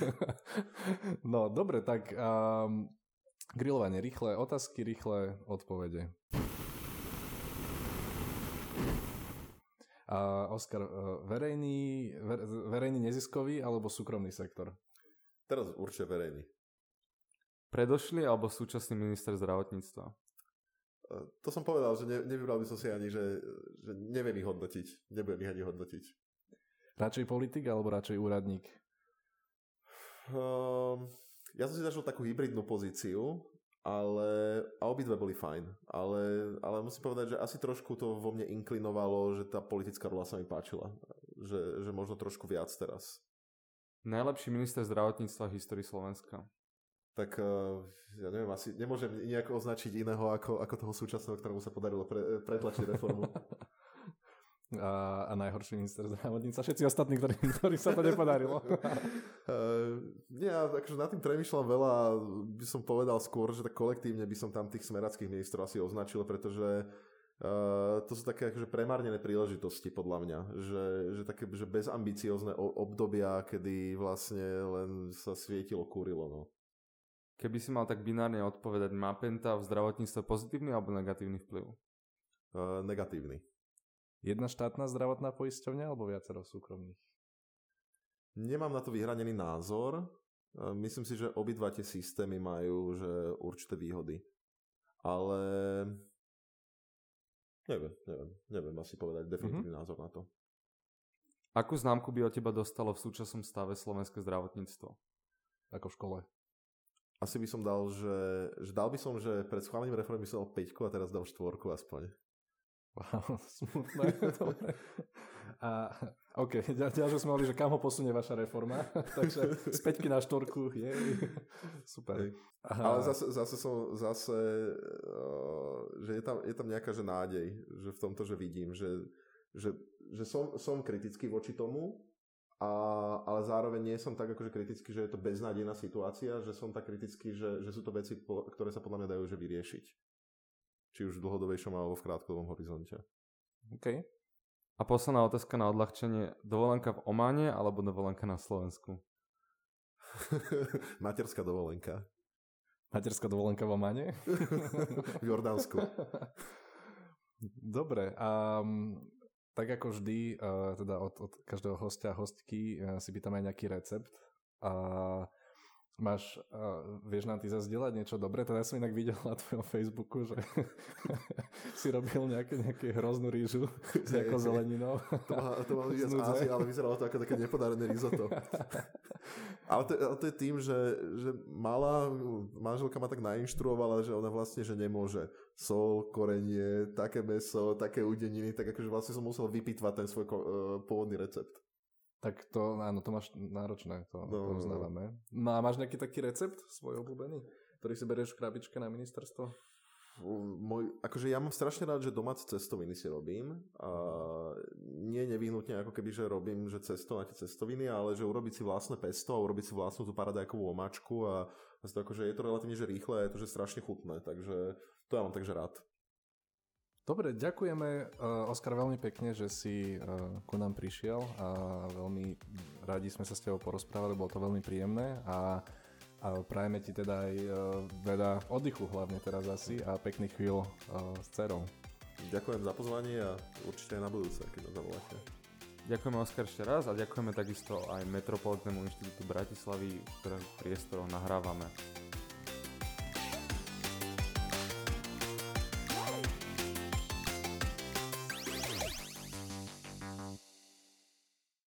S2: No, dobre, tak um, grillovanie, rýchle otázky, rýchle odpovede. A Oskar, e, verejný, verejný neziskový alebo súkromný sektor?
S1: Teraz určite verejný.
S3: Predošli alebo súčasný minister zdravotníctva?
S1: To som povedal, že ne, nevybral by som si ani, že, že neviem ich hodnotiť. Nebudem ich ani hodnotiť.
S2: Radšej politik alebo radšej úradník?
S1: Um, ja som si zažil takú hybridnú pozíciu, ale a obidve boli fajn. Ale, ale musím povedať, že asi trošku to vo mne inklinovalo, že tá politická rola sa mi páčila. Že, že možno trošku viac teraz.
S3: Najlepší minister zdravotníctva v histórii Slovenska
S1: tak eh, ja neviem, asi nemôžem nejako označiť iného ako, ako toho súčasného, ktorému sa podarilo pre, pretlačiť reformu.
S2: a, a najhorší minister zdravotníca, všetci ostatní, ktorí, ktorí sa to nepodarilo.
S1: uh, nie, akože nad tým premyšľam veľa, by som povedal skôr, že tak kolektívne by som tam tých smerackých ministrov asi označil, pretože Uh, to sú také akože premárnené príležitosti podľa mňa, že, že také že bezambiciozne obdobia, kedy vlastne len sa svietilo, kúrilo. No.
S3: Keby si mal tak binárne odpovedať, má Penta v zdravotníctve pozitívny alebo negatívny vplyv?
S1: Uh, negatívny.
S2: Jedna štátna zdravotná poisťovňa alebo viacero súkromných?
S1: Nemám na to vyhranený názor. Myslím si, že obidva tie systémy majú že určité výhody. Ale neviem, neviem, neviem asi povedať definitívny mm-hmm. názor na to.
S3: Akú známku by od teba dostalo v súčasnom stave slovenské zdravotníctvo?
S2: Ako v škole?
S1: Asi by som dal, že, že dal by som, že pred schválením reformy som dal 5 a teraz dal 4 aspoň.
S2: Wow, smutné. a, OK, ďalšie sme mali, že kam ho posunie vaša reforma. Takže z 5 na 4 je super.
S1: Aha. Ale zase, zase som, zase, uh, že je tam, je tam nejaká že nádej, že v tomto, že vidím, že, že, že som, som kritický voči tomu, a, ale zároveň nie som tak akože kritický, že je to beznádejná situácia, že som tak kritický, že, že sú to veci, ktoré sa podľa mňa dajú že vyriešiť. Či už v dlhodobejšom alebo v krátkodobom horizonte.
S3: OK. A posledná otázka na odľahčenie. Dovolenka v Ománe alebo dovolenka na Slovensku?
S1: Materská dovolenka.
S2: Materská dovolenka v Ománe?
S1: v Jordánsku.
S2: Dobre. Um, tak ako vždy, uh, teda od, od každého hostia hostky uh, si pýtam aj nejaký recept. A máš, uh, vieš nám ty zazdieľať niečo dobré? Teda ja som inak videl na tvojom Facebooku, že si robil nejaké, nejaké hroznú rýžu s nejakou zeleninou.
S1: to má, to má ľudia z Ázie, ale vyzeralo to ako také nepodarené risotto. ale, to, ale to je tým, že, že malá manželka ma tak nainštruovala, že ona vlastne že nemôže sol, korenie, také meso, také udeniny, tak akože vlastne som musel vypitvať ten svoj uh, pôvodný recept.
S2: Tak to, áno, to máš náročné, to, no, to no, no. uznávame. No a máš nejaký taký recept svoj obľúbený, ktorý si berieš v krabičke na ministerstvo?
S1: Môj, akože ja mám strašne rád, že domáce cestoviny si robím. A nie nevyhnutne ako keby, že robím že cesto na tie cestoviny, ale že urobiť si vlastné pesto a urobiť si vlastnú tú paradajkovú omáčku a, a to akože je to relatívne že rýchle a je to že strašne chutné, takže to ja mám takže rád.
S2: Dobre, ďakujeme uh, Oskar veľmi pekne, že si uh, ku nám prišiel a veľmi radi sme sa s tebou porozprávali, bolo to veľmi príjemné a, a prajeme ti teda aj uh, veľa oddychu hlavne teraz asi a pekných chvíľ uh, s dcerou.
S1: Ďakujem za pozvanie a určite aj na budúce, keď ma zavoláte.
S3: Ďakujeme Oskar ešte raz a ďakujeme takisto aj Metropolitnému inštitútu Bratislavy, v ktorého priestoroch nahrávame.